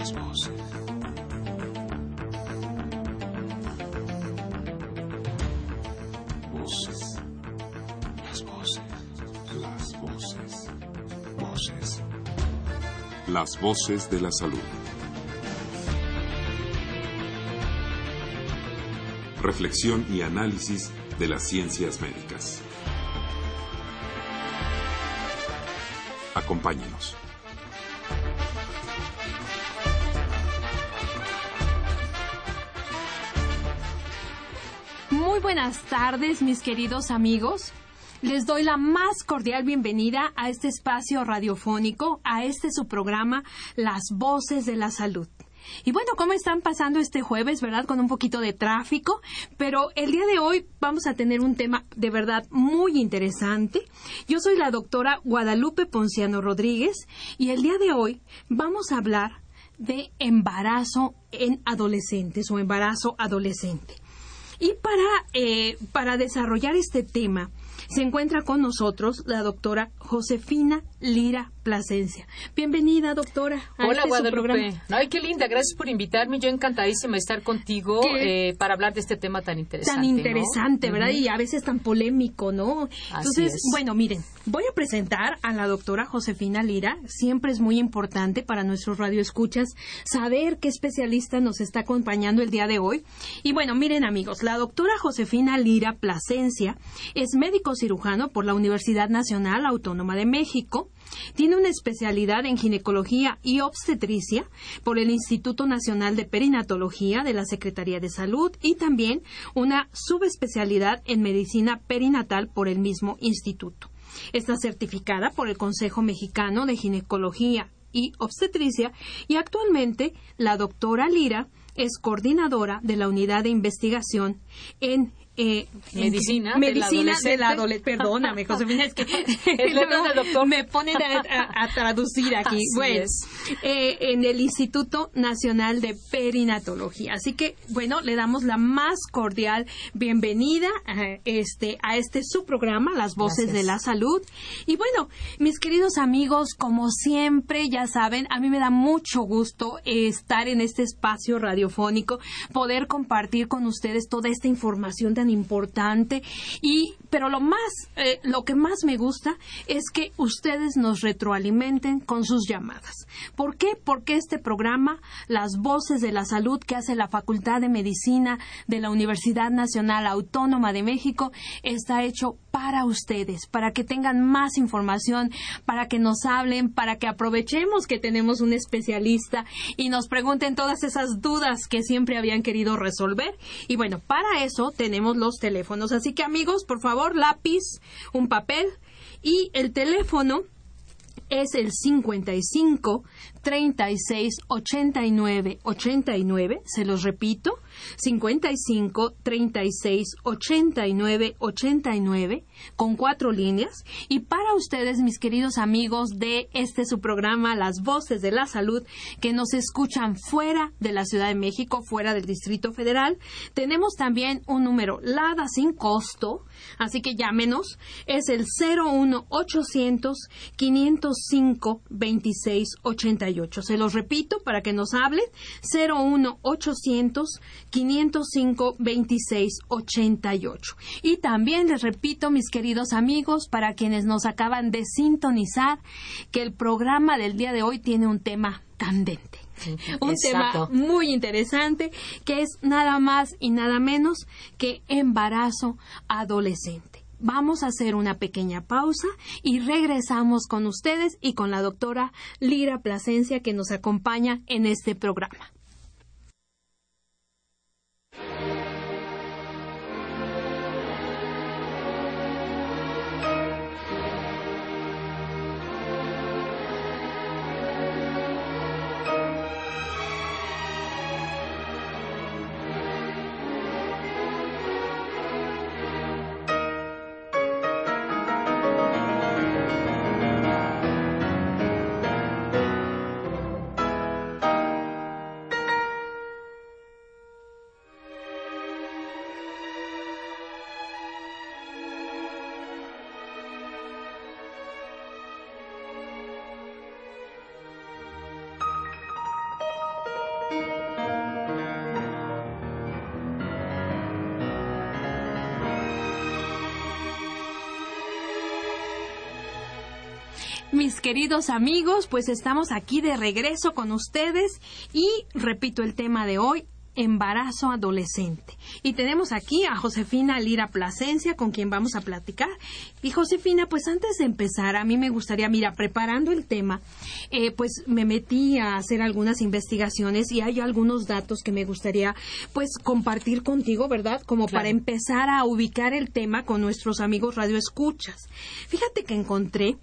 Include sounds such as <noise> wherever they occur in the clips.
Las voces. Voces. Las voces. Las voces. Voces. Las voces de la salud. Reflexión y análisis de las ciencias médicas. Acompáñenos. Buenas tardes, mis queridos amigos. Les doy la más cordial bienvenida a este espacio radiofónico, a este su programa, Las Voces de la Salud. Y bueno, ¿cómo están pasando este jueves, verdad? Con un poquito de tráfico, pero el día de hoy vamos a tener un tema de verdad muy interesante. Yo soy la doctora Guadalupe Ponciano Rodríguez y el día de hoy vamos a hablar de embarazo en adolescentes o embarazo adolescente. Y para, eh, para desarrollar este tema, se encuentra con nosotros la doctora Josefina Lira Plasencia. Bienvenida, doctora. Hola, este Guadalupe. Ay, qué linda. Gracias por invitarme. Yo encantadísima de estar contigo eh, para hablar de este tema tan interesante. Tan interesante, ¿verdad? Y a veces tan polémico, ¿no? Entonces, bueno, miren, voy a presentar a la doctora Josefina Lira. Siempre es muy importante para nuestros radioescuchas saber qué especialista nos está acompañando el día de hoy. Y bueno, miren, amigos, la doctora Josefina Lira Plasencia es médico cirujano por la Universidad Nacional Autónoma de México. Tiene una especialidad en ginecología y obstetricia por el Instituto Nacional de Perinatología de la Secretaría de Salud y también una subespecialidad en medicina perinatal por el mismo instituto. Está certificada por el Consejo Mexicano de Ginecología y Obstetricia y actualmente la doctora Lira es coordinadora de la unidad de investigación en eh, medicina, medicina de la adolescente. Perdóname, Josefina, es que <laughs> doctor. me ponen a, traducir aquí. bueno, eh, en el Instituto Nacional de Perinatología. Así que, bueno, le damos la más cordial bienvenida a este, a este su programa, Las Voces de la Salud. Y bueno, mis queridos amigos, como siempre, ya saben, a mí me da mucho gusto estar en este espacio radiofónico, poder compartir con ustedes toda esta información tan importante y pero lo más eh, lo que más me gusta es que ustedes nos retroalimenten con sus llamadas. ¿Por qué? Porque este programa Las Voces de la Salud que hace la Facultad de Medicina de la Universidad Nacional Autónoma de México está hecho para ustedes, para que tengan más información, para que nos hablen, para que aprovechemos que tenemos un especialista y nos pregunten todas esas dudas que siempre habían querido resolver. Y bueno, para eso tenemos los teléfonos. Así que amigos, por favor, lápiz, un papel y el teléfono es el 55 36 89 89, se los repito, 55 36 89 89 con cuatro líneas. Y para ustedes mis queridos amigos de este su programa Las Voces de la Salud que nos escuchan fuera de la Ciudad de México, fuera del Distrito Federal, tenemos también un número LADA sin costo, así que llámenos, es el 01 800 505 26 88. Se los repito para que nos hablen, 01 800 505 26 88. Y también les repito, mis queridos amigos, para quienes nos acaban de sintonizar, que el programa del día de hoy tiene un tema candente. Un tema muy interesante que es nada más y nada menos que embarazo adolescente. Vamos a hacer una pequeña pausa y regresamos con ustedes y con la doctora Lira Plasencia que nos acompaña en este programa. Queridos amigos, pues estamos aquí de regreso con ustedes y repito el tema de hoy, embarazo adolescente. Y tenemos aquí a Josefina Lira Plasencia, con quien vamos a platicar. Y Josefina, pues antes de empezar, a mí me gustaría, mira, preparando el tema, eh, pues me metí a hacer algunas investigaciones y hay algunos datos que me gustaría, pues, compartir contigo, ¿verdad? Como para empezar a ubicar el tema con nuestros amigos radioescuchas. Fíjate que encontré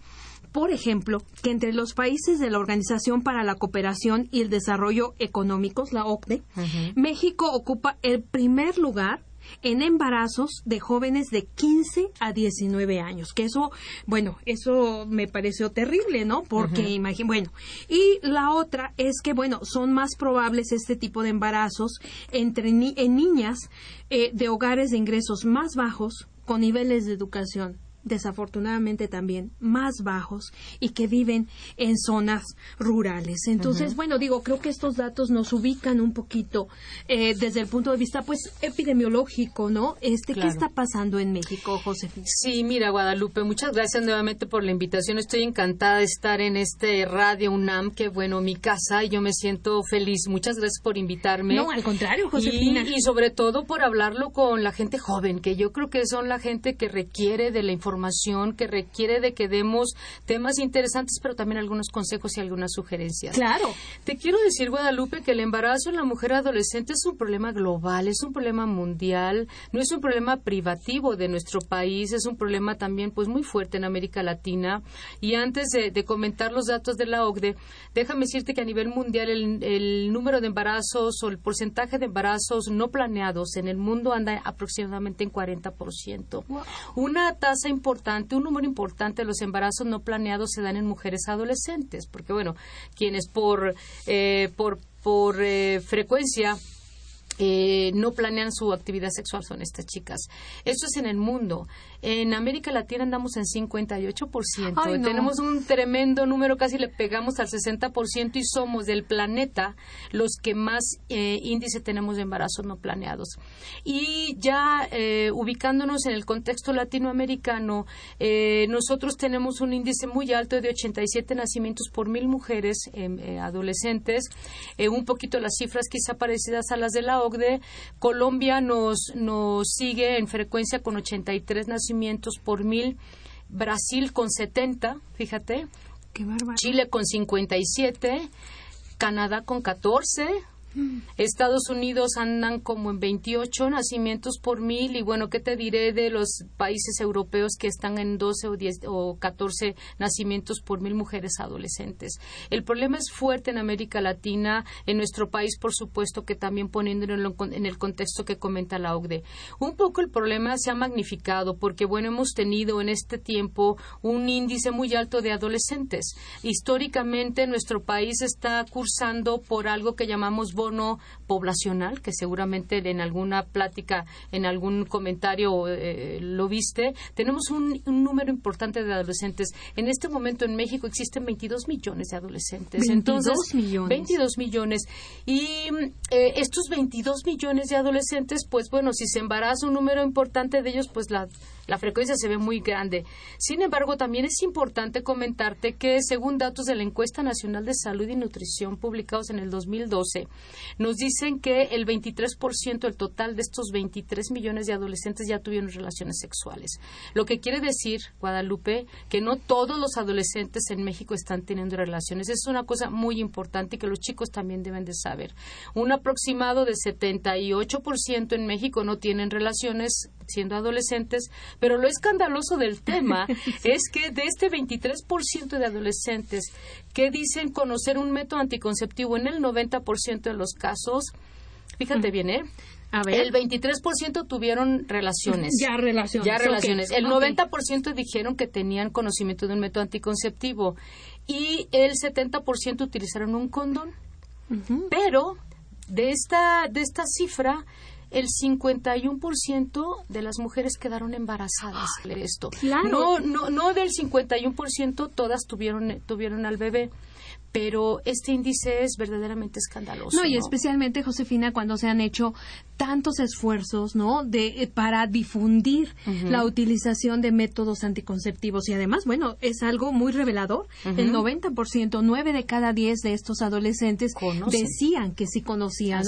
por ejemplo, que entre los países de la Organización para la Cooperación y el Desarrollo Económicos, la OCDE, México ocupa el primer lugar en embarazos de jóvenes de 15 a 19 años, que eso, bueno, eso me pareció terrible, ¿no? Porque imagínate, bueno, y la otra es que, bueno, son más probables este tipo de embarazos entre en niñas eh, de hogares de ingresos más bajos con niveles de educación desafortunadamente también más bajos y que viven en zonas rurales. Entonces, bueno, digo, creo que estos datos nos ubican un poquito eh, desde el punto de vista, pues, epidemiológico, ¿no? Este, ¿qué está pasando en México, Josefina? Sí, mira, Guadalupe, muchas gracias nuevamente por la invitación. Estoy encantada de estar en este Radio UNAM, que bueno, mi casa, y yo me siento feliz. Muchas gracias por invitarme. No, al contrario, Josefina. Y, y sobre todo por hablarlo con la gente joven, que yo creo que son la gente que requiere de la información que requiere de que demos temas interesantes, pero también algunos consejos y algunas sugerencias. Claro. Te quiero decir, Guadalupe, que el embarazo en la mujer adolescente es un problema global, es un problema mundial, no es un problema privativo de nuestro país, es un problema también pues muy fuerte en América Latina. Y antes de, comentar los datos de la OCDE, déjame decirte que a nivel mundial el, número de embarazos o el porcentaje de embarazos no planeados en el mundo anda aproximadamente en 40%. Una tasa importante un número importante de los embarazos no planeados se dan en mujeres adolescentes, porque bueno, quienes por, eh, por, por eh, frecuencia eh, no planean su actividad sexual son estas chicas. Esto es en el mundo. En América Latina andamos en 58%. Tenemos un tremendo número, casi le pegamos al 60% y somos del planeta los que más eh, índice tenemos de embarazos no planeados. Y ya eh, ubicándonos en el contexto latinoamericano, nosotros tenemos un índice muy alto de 87 nacimientos por mil mujeres adolescentes, un poquito las cifras quizá parecidas a las de la Colombia nos, nos sigue en frecuencia con 83 nacimientos por mil. Brasil con 70, fíjate. Chile con 57. Canadá con 14. Estados Unidos andan como en 28 nacimientos por mil y bueno, ¿qué te diré de los países europeos que están en 12 o 10 o 14 nacimientos por mil mujeres adolescentes? El problema es fuerte en América Latina, en nuestro país por supuesto que también poniéndolo en el contexto que comenta la OCDE. Un poco el problema se ha magnificado porque bueno, hemos tenido en este tiempo un índice muy alto de adolescentes. Históricamente nuestro país está cursando por algo que llamamos bono poblacional, que seguramente en alguna plática, en algún comentario eh, lo viste, tenemos un, número importante de adolescentes. En este momento en México existen 22 millones de adolescentes. 22 Entonces, millones. 22 millones. Y eh, estos 22 millones de adolescentes, pues bueno, si se embaraza un número importante de ellos, pues la la frecuencia se ve muy grande. Sin embargo, también es importante comentarte que según datos de la Encuesta Nacional de Salud y Nutrición publicados en el 2012, nos dicen que el 23% del total de estos 23 millones de adolescentes ya tuvieron relaciones sexuales. Lo que quiere decir, Guadalupe, que no todos los adolescentes en México están teniendo relaciones. Es una cosa muy importante que los chicos también deben de saber. Un aproximado de 78% en México no tienen relaciones siendo adolescentes, pero lo escandaloso del <laughs> tema es que de este 23% de adolescentes que dicen conocer un método anticonceptivo en el 90% de los casos, fíjate bien, ¿eh? El 23% tuvieron relaciones. <laughs> Ya relaciones. Ya relaciones. El 90% dijeron que tenían conocimiento de un método anticonceptivo y el 70% utilizaron un condón. Pero de esta, de esta cifra, el 51% de las mujeres quedaron embarazadas de esto. No, no, no del 51% todas tuvieron, tuvieron al bebé pero este índice es verdaderamente escandaloso. No, y especialmente, Josefina, cuando se han hecho tantos esfuerzos, ¿no? De, eh, para difundir la utilización de métodos anticonceptivos. Y además, bueno, es algo muy revelador. El 90%, 9 de cada 10 de estos adolescentes decían que sí conocían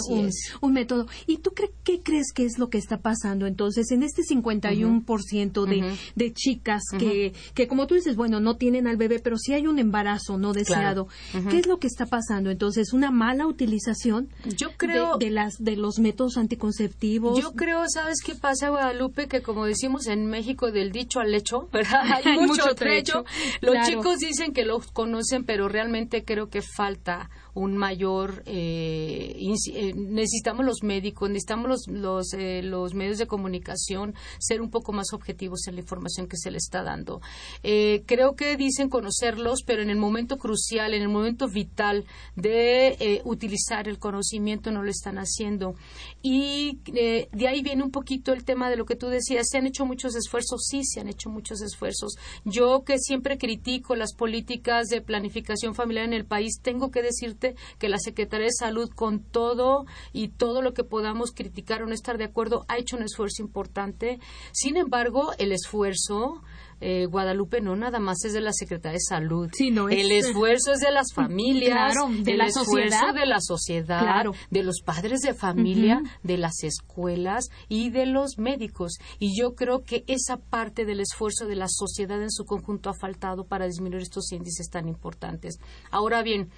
un, método. ¿Y tú qué crees que es lo que está pasando entonces en este 51% de, de chicas que, que, como tú dices, bueno, no tienen al bebé, pero sí hay un embarazo no deseado? ¿Qué es lo que está pasando entonces? ¿Una mala utilización Yo creo... de, las, de los métodos anticonceptivos? Conceptivos. Yo creo, ¿sabes qué pasa, Guadalupe? Que como decimos en México, del dicho al hecho, ¿verdad? <laughs> Hay mucho, trecho. Los chicos dicen que los conocen, pero realmente creo que falta un mayor eh, eh, necesitamos los médicos necesitamos los los, eh, los, medios de comunicación ser un poco más objetivos en la información que se le está dando creo que dicen conocerlos pero en el momento crucial en el momento vital de utilizar el conocimiento no lo están haciendo y de ahí viene un poquito el tema de lo que tú decías se han hecho muchos esfuerzos sí se han hecho muchos esfuerzos yo que siempre critico las políticas de planificación familiar en el país tengo que decir que la Secretaría de Salud, con todo y todo lo que podamos criticar o no estar de acuerdo, ha hecho un esfuerzo importante. Sin embargo, el esfuerzo eh, Guadalupe no nada más es de la Secretaría de Salud. el esfuerzo es de las familias, de la sociedad. de la sociedad, de los padres de familia, de las escuelas y de los médicos. Y yo creo que esa parte del esfuerzo de la sociedad en su conjunto ha faltado para disminuir estos índices tan importantes. Ahora bien,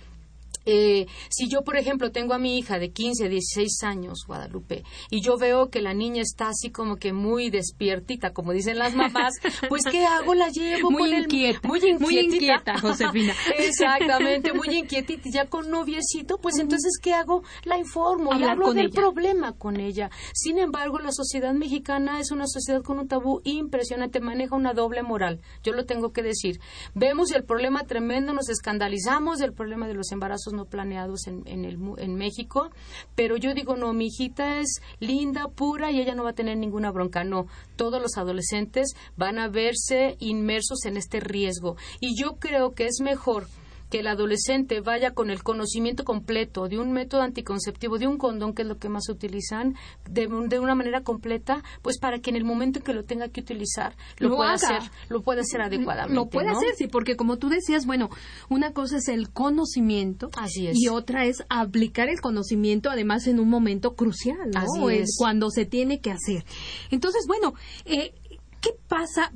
eh, si yo, por ejemplo, tengo a mi hija de 15, 16 años, Guadalupe, y yo veo que la niña está así como que muy despiertita, como dicen las mamás, pues ¿qué hago? La llevo muy inquieta, muy inquieta, muy inquieta, Josefina. <laughs> Exactamente, muy inquietita, ya con noviecito, pues entonces ¿qué hago? La informo y hablo del problema con ella. Sin embargo, la sociedad mexicana es una sociedad con un tabú impresionante, maneja una doble moral. Yo lo tengo que decir. Vemos el problema tremendo, nos escandalizamos del problema de los embarazos no planeados en, en, el, en México, pero yo digo, no, mi hijita es linda, pura y ella no va a tener ninguna bronca. No, todos los adolescentes van a verse inmersos en este riesgo. Y yo creo que es mejor que el adolescente vaya con el conocimiento completo de un método anticonceptivo, de un condón, que es lo que más utilizan, de, una manera completa, pues para que en el momento en que lo tenga que utilizar lo, pueda hacer, lo pueda hacer adecuadamente. Lo puede hacer, sí, porque como tú decías, bueno, una cosa es el conocimiento y otra es aplicar el conocimiento además en un momento crucial, ¿no? es. Cuando se tiene que hacer. Entonces, bueno, eh, ¿Qué pasa?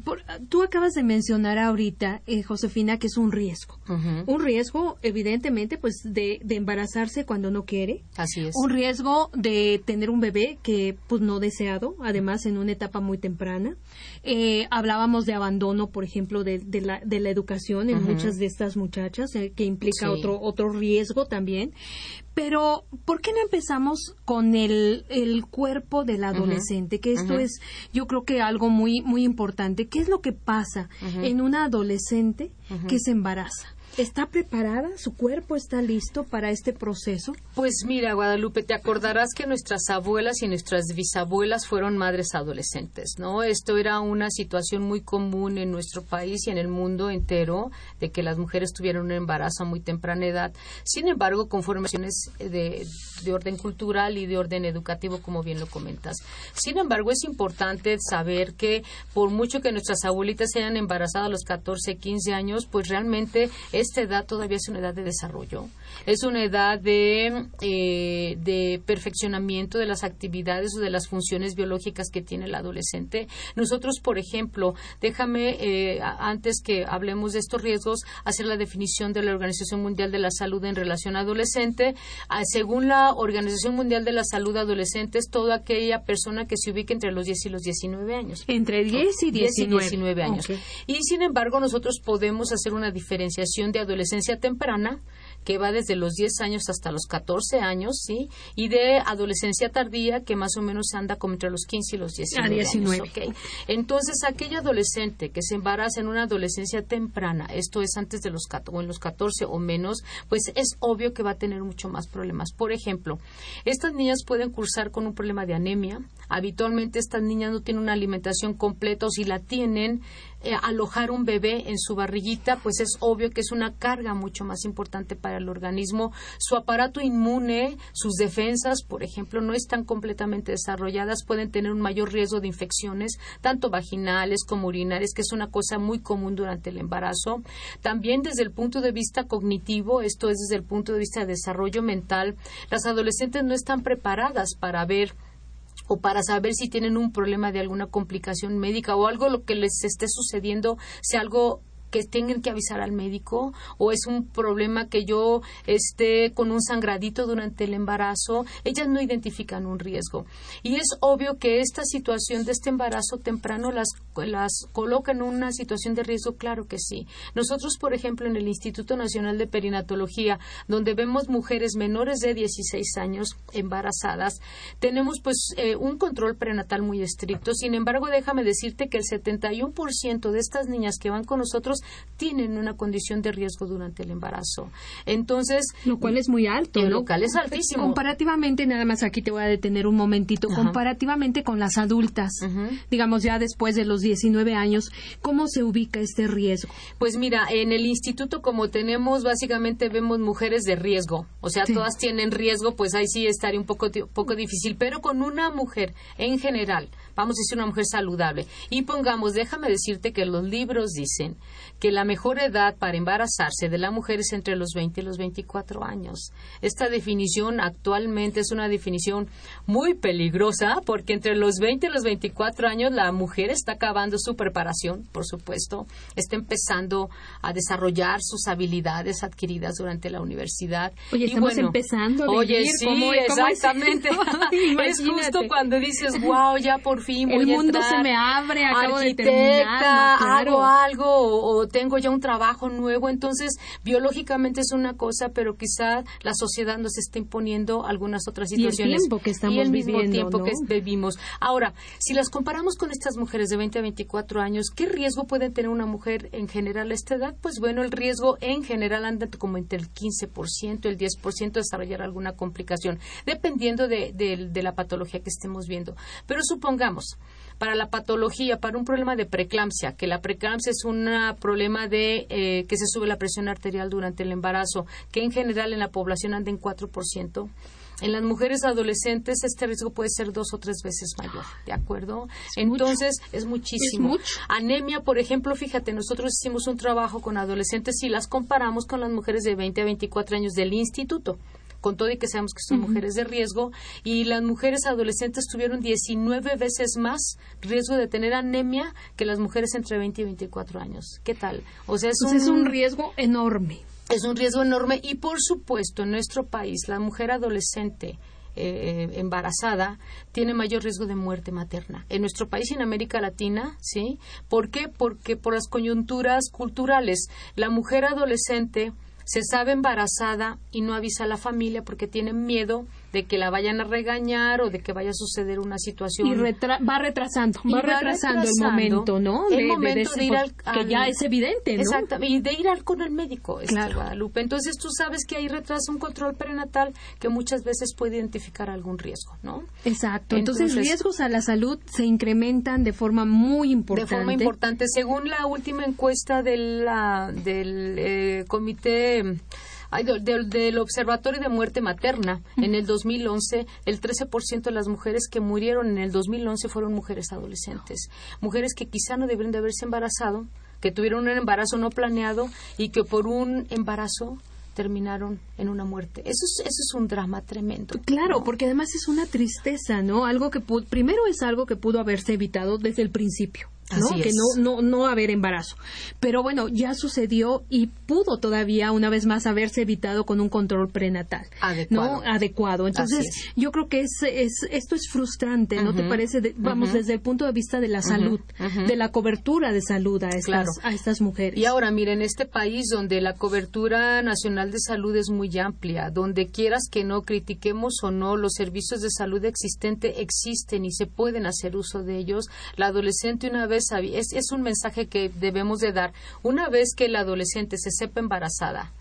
tú acabas de mencionar ahorita, eh, Josefina, que es un riesgo. Un riesgo, evidentemente, pues de, embarazarse cuando no quiere. Así es. Un riesgo de tener un bebé que, pues, no deseado, además en una etapa muy temprana. Eh, hablábamos de abandono, por ejemplo, de, la, de la, educación en muchas de estas muchachas, eh, que implica otro, otro riesgo también. Pero, ¿por qué no empezamos con el, el cuerpo del adolescente? Que esto es, yo creo que algo muy, muy importante. ¿Qué es lo que pasa en una adolescente que se embaraza? ¿Está preparada? ¿Su cuerpo está listo para este proceso? Pues mira, Guadalupe, te acordarás que nuestras abuelas y nuestras bisabuelas fueron madres adolescentes, ¿no? Esto era una situación muy común en nuestro país y en el mundo entero, de que las mujeres tuvieran un embarazo a muy temprana edad. Sin embargo, con formaciones de, de orden cultural y de orden educativo, como bien lo comentas. Sin embargo, es importante saber que por mucho que nuestras abuelitas se hayan embarazado a los 14, 15 años, pues realmente es esta edad todavía es una edad de desarrollo, es una edad de, eh, de perfeccionamiento de las actividades o de las funciones biológicas que tiene el adolescente. Nosotros, por ejemplo, déjame, eh, antes que hablemos de estos riesgos, hacer la definición de la Organización Mundial de la Salud en relación a adolescente. Ah, según la Organización Mundial de la Salud adolescente, es toda aquella persona que se ubica entre los 10 y los 19 años. Entre 10 y 19, años. Y sin embargo, nosotros podemos hacer una diferenciación de adolescencia temprana que va desde los 10 años hasta los 14 años, ¿sí? Y de adolescencia tardía, que más o menos anda como entre los 15 y los 19, 19. años, Entonces, aquella adolescente que se embaraza en una adolescencia temprana, esto es antes de los o en los 14 o menos, pues es obvio que va a tener mucho más problemas. Por ejemplo, estas niñas pueden cursar con un problema de anemia. Habitualmente estas niñas no tienen una alimentación completa o si la tienen, eh, alojar un bebé en su barriguita, pues es obvio que es una carga mucho más importante para el organismo. Su aparato inmune, sus defensas, por ejemplo, no están completamente desarrolladas, pueden tener un mayor riesgo de infecciones, tanto vaginales como urinarias, que es una cosa muy común durante el embarazo. También desde el punto de vista cognitivo, esto es desde el punto de vista de desarrollo mental, las adolescentes no están preparadas para ver o para saber si tienen un problema de alguna complicación médica o algo lo que les esté sucediendo sea algo que tengan que avisar al médico o es un problema que yo esté con un sangradito durante el embarazo, ellas no identifican un riesgo. Y es obvio que esta situación de este embarazo temprano las, las coloca en una situación de riesgo, claro que sí. Nosotros, por ejemplo, en el Instituto Nacional de Perinatología, donde vemos mujeres menores de 16 años embarazadas, tenemos pues eh, un control prenatal muy estricto. Sin embargo, déjame decirte que el 71% de estas niñas que van con nosotros tienen una condición de riesgo durante el embarazo. Entonces, lo cual es muy alto, ¿no? Lo cual es altísimo. Comparativamente, nada más aquí te voy a detener un momentito, comparativamente con las adultas, digamos ya después de los 19 años, ¿cómo se ubica este riesgo? Pues mira, en el instituto como tenemos básicamente vemos mujeres de riesgo, o sea, todas tienen riesgo, pues ahí sí estaría un poco poco difícil, pero con una mujer en general vamos a decir una mujer saludable. Y pongamos, déjame decirte que los libros dicen que la mejor edad para embarazarse de la mujer es entre los 20 y los 24 años. Esta definición actualmente es una definición muy peligrosa porque entre los 20 y los 24 años la mujer está acabando su preparación, por supuesto, está empezando a desarrollar sus habilidades adquiridas durante la universidad. Oye, estamos empezando a Oye, sí, exactamente. <laughs> es justo cuando dices, wow, ya por fin el mundo se me abre, acabo de terminar, hago algo o, tengo ya un trabajo nuevo, entonces biológicamente es una cosa, pero quizá la sociedad nos está imponiendo algunas otras situaciones y el tiempo que estamos y el mismo tiempo que vivimos. Ahora, si las comparamos con estas mujeres de 20 a 24 años, ¿qué riesgo puede tener una mujer en general a esta edad? Pues bueno, el riesgo en general anda como entre el 15%, el 10% de desarrollar alguna complicación, dependiendo de, de la patología que estemos viendo. Pero supongamos para la patología, para un problema de preeclampsia, que la preeclampsia es un problema de eh, que se sube la presión arterial durante el embarazo, que en general en la población anda en 4%. En las mujeres adolescentes este riesgo puede ser dos o tres veces mayor, ¿de acuerdo? Entonces es muchísimo. Anemia, por ejemplo, fíjate, nosotros hicimos un trabajo con adolescentes y las comparamos con las mujeres de 20 a 24 años del instituto con todo y que sabemos que son mujeres de riesgo, y las mujeres adolescentes tuvieron 19 veces más riesgo de tener anemia que las mujeres entre 20 y 24 años. ¿Qué tal? O sea, es, un, es un riesgo enorme. Es un riesgo enorme y, por supuesto, en nuestro país, la mujer adolescente eh, embarazada tiene mayor riesgo de muerte materna. En nuestro país y en América Latina, ¿sí? ¿Por qué? Porque por las coyunturas culturales, la mujer adolescente se sabe embarazada y no avisa a la familia porque tienen miedo de que la vayan a regañar o de que vaya a suceder una situación. Y va retrasando, va, retrasando, el momento, ¿no? El momento de, ir al, Que ya es evidente, ¿no? Exactamente, y de ir al, con el médico, este, claro. Guadalupe. Entonces tú sabes que hay retraso, un control prenatal que muchas veces puede identificar algún riesgo, ¿no? Exacto. Entonces, riesgos a la salud se incrementan de forma muy importante. De forma importante. Según la última encuesta de la, del eh, comité del, Observatorio de Muerte Materna, en el 2011, el 13% de las mujeres que murieron en el 2011 fueron mujeres adolescentes. Mujeres que quizá no deberían de haberse embarazado, que tuvieron un embarazo no planeado y que por un embarazo terminaron en una muerte. Eso es, eso es un drama tremendo. Claro, porque además es una tristeza, ¿no? Algo que primero es algo que pudo haberse evitado desde el principio. ¿No? que no, no, no haber embarazo. Pero bueno, ya sucedió y pudo todavía una vez más haberse evitado con un control prenatal, adecuado. ¿no? Adecuado. Entonces, yo creo que es, es, esto es frustrante, ¿no te parece? vamos, desde el punto de vista de la salud, de la cobertura de salud a estas, a estas mujeres. Y ahora, miren, este país donde la cobertura nacional de salud es muy amplia, donde quieras que no critiquemos o no, los servicios de salud existentes existen y se pueden hacer uso de ellos, la adolescente una vez es, es un mensaje que debemos de dar. Una vez que el adolescente se sepa embarazada,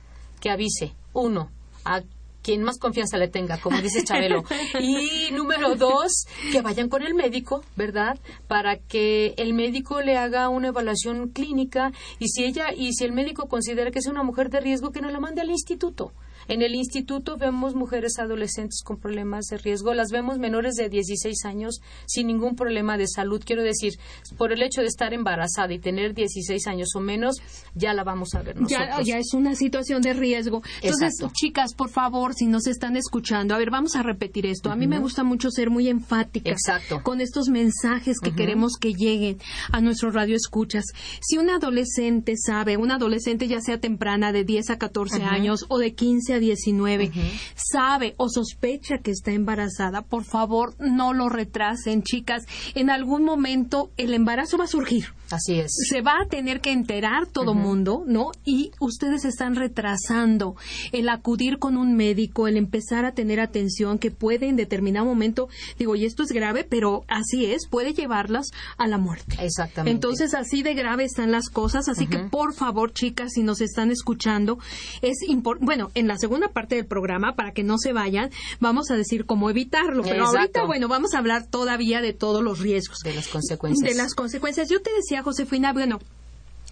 que avise, uno, a quien más confianza le tenga, como dice <laughs> Chabelo. y número dos, que vayan con el médico, ¿verdad? Para que el médico le haga una evaluación clínica y si ella y si el médico considera que es una mujer de riesgo, que no la mande al instituto. En el instituto vemos mujeres adolescentes con problemas de riesgo, las vemos menores de 16 años sin ningún problema de salud. Quiero decir, por el hecho de estar embarazada y tener 16 años o menos, ya la vamos a ver nosotros. Ya, es una situación de riesgo. Entonces, chicas, por favor, si nos están escuchando, a ver, vamos a repetir esto. A mí me gusta mucho ser muy enfática Exacto. con estos mensajes que queremos que lleguen a nuestro radio escuchas. Si un adolescente sabe, un adolescente ya sea temprana de 10 a 14 años o de 15 19 sabe o sospecha que está embarazada, por favor no lo retrasen, chicas. En algún momento el embarazo va a surgir. Así es. Se va a tener que enterar todo mundo, ¿no? Y ustedes están retrasando el acudir con un médico, el empezar a tener atención que puede en determinado momento, digo, y esto es grave, pero así es, puede llevarlas a la muerte. Exactamente. Entonces, así de grave están las cosas, así que por favor, chicas, si nos están escuchando, es importante, bueno, en la segunda parte del programa, para que no se vayan, vamos a decir cómo evitarlo, pero ahorita, bueno, vamos a hablar todavía de todos los riesgos. De las consecuencias. De las consecuencias. Yo te decía, Josefina, bueno,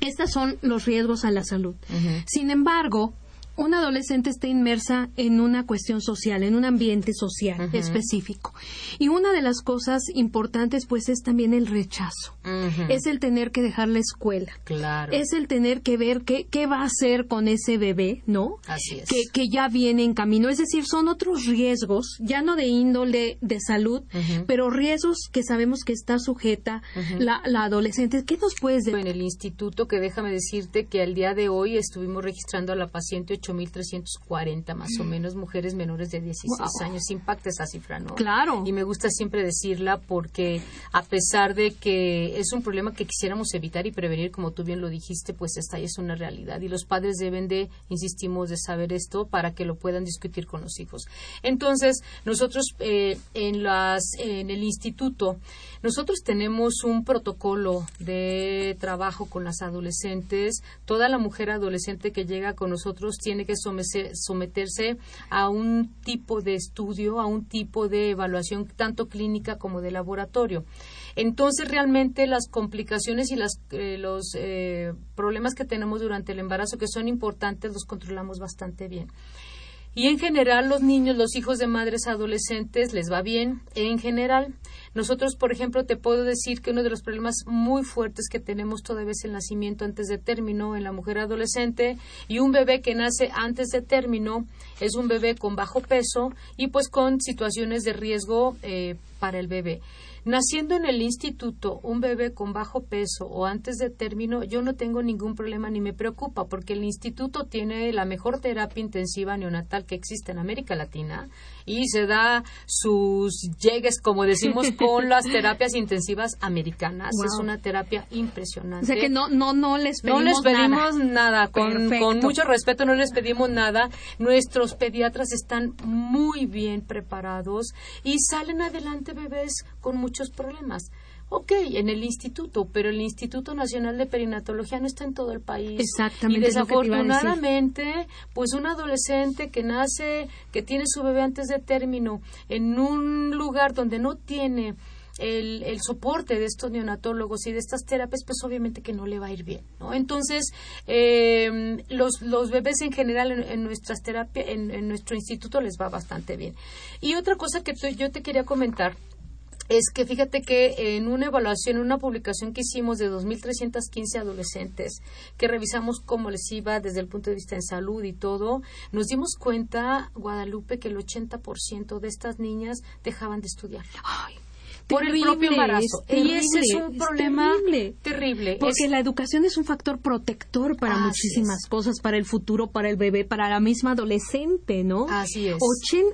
estos son los riesgos a la salud. Sin embargo, una adolescente está inmersa en una cuestión social, en un ambiente social específico. Y una de las cosas importantes, pues, es también el rechazo. Es el tener que dejar la escuela. Claro. Es el tener que ver qué, qué va a hacer con ese bebé, ¿no? Así es. Que, que ya viene en camino. Es decir, son otros riesgos, ya no de índole de salud, pero riesgos que sabemos que está sujeta la, la, adolescente. ¿Qué nos puedes decir? En el instituto, que déjame decirte que al día de hoy estuvimos registrando a la paciente 8.340 más o menos mujeres menores de 16 años. Impacta esa cifra, ¿no? Claro. Y me gusta siempre decirla porque a pesar de que es un problema que quisiéramos evitar y prevenir, como tú bien lo dijiste, pues esta es una realidad y los padres deben de, insistimos, de saber esto para que lo puedan discutir con los hijos. Entonces, nosotros eh, en, las, en el instituto, nosotros tenemos un protocolo de trabajo con las adolescentes. Toda la mujer adolescente que llega con nosotros tiene que someterse a un tipo de estudio, a un tipo de evaluación tanto clínica como de laboratorio. Entonces, realmente las complicaciones y las, eh, los eh, problemas que tenemos durante el embarazo, que son importantes, los controlamos bastante bien. Y en general, los niños, los hijos de madres adolescentes, les va bien. En general, nosotros, por ejemplo, te puedo decir que uno de los problemas muy fuertes que tenemos todavía es el nacimiento antes de término en la mujer adolescente y un bebé que nace antes de término es un bebé con bajo peso y pues con situaciones de riesgo eh, para el bebé. Naciendo en el instituto un bebé con bajo peso o antes de término, yo no tengo ningún problema ni me preocupa porque el instituto tiene la mejor terapia intensiva neonatal que existe en América Latina y se da sus llegues, como decimos, <laughs> con las terapias intensivas americanas. Es una terapia impresionante. O sea que no, no, no les pedimos, no les pedimos nada. Con, con, mucho respeto no les pedimos nada. Nuestros pediatras están muy bien preparados y salen adelante bebés con muchos problemas. Ok, en el instituto, pero el Instituto Nacional de Perinatología no está en todo el país. Exactamente. Y desafortunadamente, pues un adolescente que nace, que tiene su bebé antes de término, en un lugar donde no tiene el, el, soporte de estos neonatólogos y de estas terapias, pues obviamente que no le va a ir bien, ¿no? Entonces, eh, los, los bebés en general en, nuestras terapias, en, en, nuestro instituto les va bastante bien. Y otra cosa que yo te quería comentar es que fíjate que en una evaluación, en una publicación que hicimos de 2.315 adolescentes, que revisamos cómo les iba desde el punto de vista en salud y todo, nos dimos cuenta, Guadalupe, que el 80% de estas niñas dejaban de estudiar. Ay, por el propio embarazo. y ese es un problema terrible. Porque la educación es un factor protector para muchísimas cosas, para el futuro, para el bebé, para la misma adolescente, ¿no? Así es.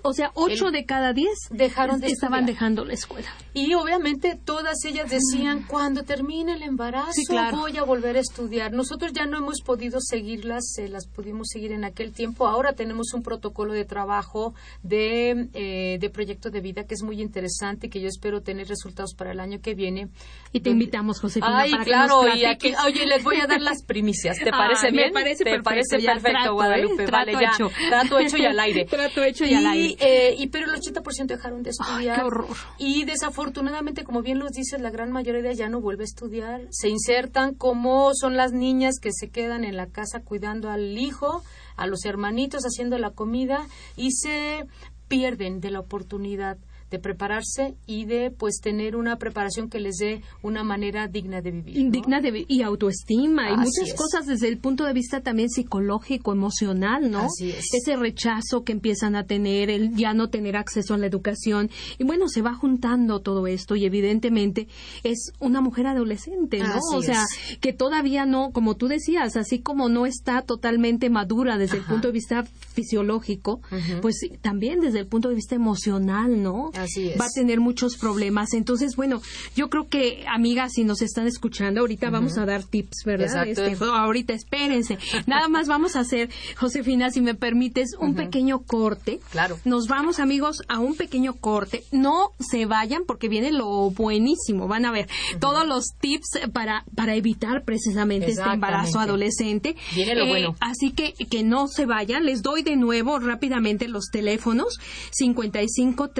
o sea, ocho de cada diez dejaron de estaban dejando la escuela. Y obviamente todas ellas decían, cuando termine el embarazo voy a volver a estudiar. Nosotros ya no hemos podido seguirlas, se las pudimos seguir en aquel tiempo. Ahora tenemos un protocolo de trabajo de, eh, de proyecto de vida que es muy interesante, que yo espero tener tener resultados para el año que viene. Y te invitamos, Josefina, Ay, claro, y aquí, oye, les voy a dar las primicias. ¿Te <laughs> parece bien? Me parece ¿Te perfecto, parece ya perfecto, trato, Guadalupe? ¿eh? Vale, Trato ya. hecho. Trato hecho y al aire. <laughs> Trato hecho y al aire. eh, y pero el 80% dejaron de estudiar. qué horror. Y desafortunadamente, como bien los dices, la gran mayoría ya no vuelve a estudiar. Se insertan como son las niñas que se quedan en la casa cuidando al hijo, a los hermanitos, haciendo la comida y se pierden de la oportunidad de prepararse y de pues tener una preparación que les dé una manera digna de vivir. ¿no? Digna de y autoestima y muchas es. cosas desde el punto de vista también psicológico, emocional, ¿no? Así es. Ese rechazo que empiezan a tener, el ya no tener acceso a la educación y bueno, se va juntando todo esto y evidentemente es una mujer adolescente, ¿no? Así o sea, que todavía no, como tú decías, así como no está totalmente madura desde el punto de vista fisiológico, pues también desde el punto de vista emocional, ¿no? Así es. Va a tener muchos problemas. Entonces, bueno, yo creo que, amigas, si nos están escuchando, ahorita vamos a dar tips, ¿verdad? Este, oh, ahorita espérense. Nada más vamos a hacer, Josefina, si me permites, un pequeño corte. Claro. Nos vamos, amigos, a un pequeño corte. No se vayan porque viene lo buenísimo. Van a ver todos los tips para, para evitar precisamente este embarazo adolescente. Viene lo Eh, bueno. Así que que no se vayan. Les doy de nuevo rápidamente los teléfonos 55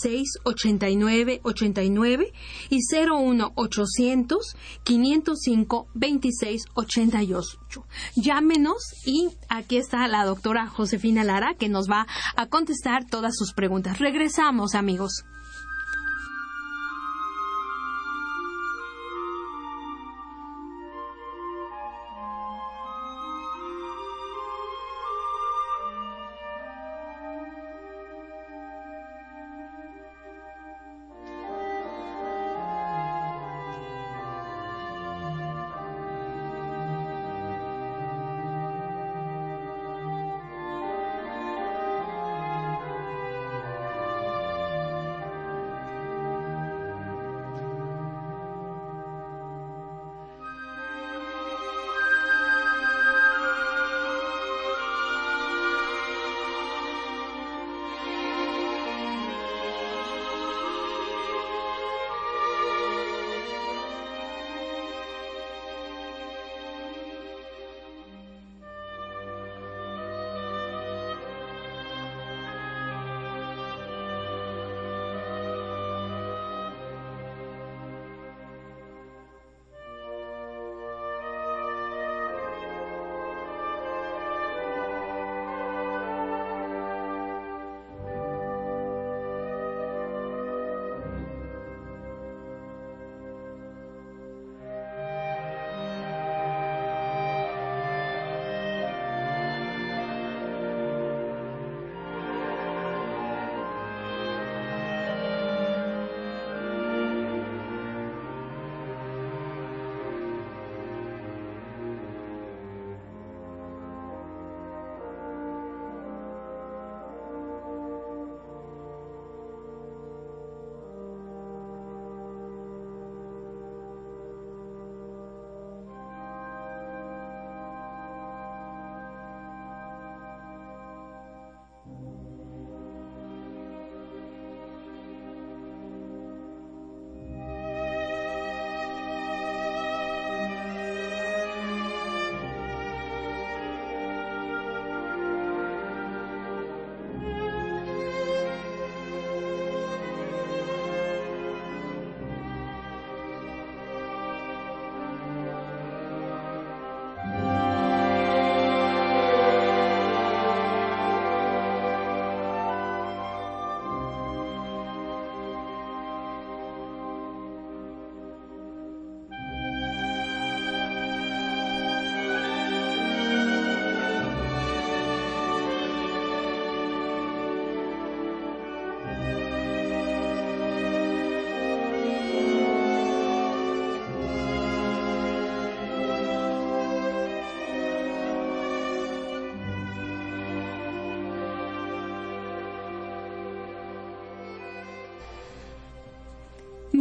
36 89 89 y 01 800 505 26 88. Llámenos y aquí está la doctora Josefina Lara que nos va a contestar todas sus preguntas. Regresamos, amigos.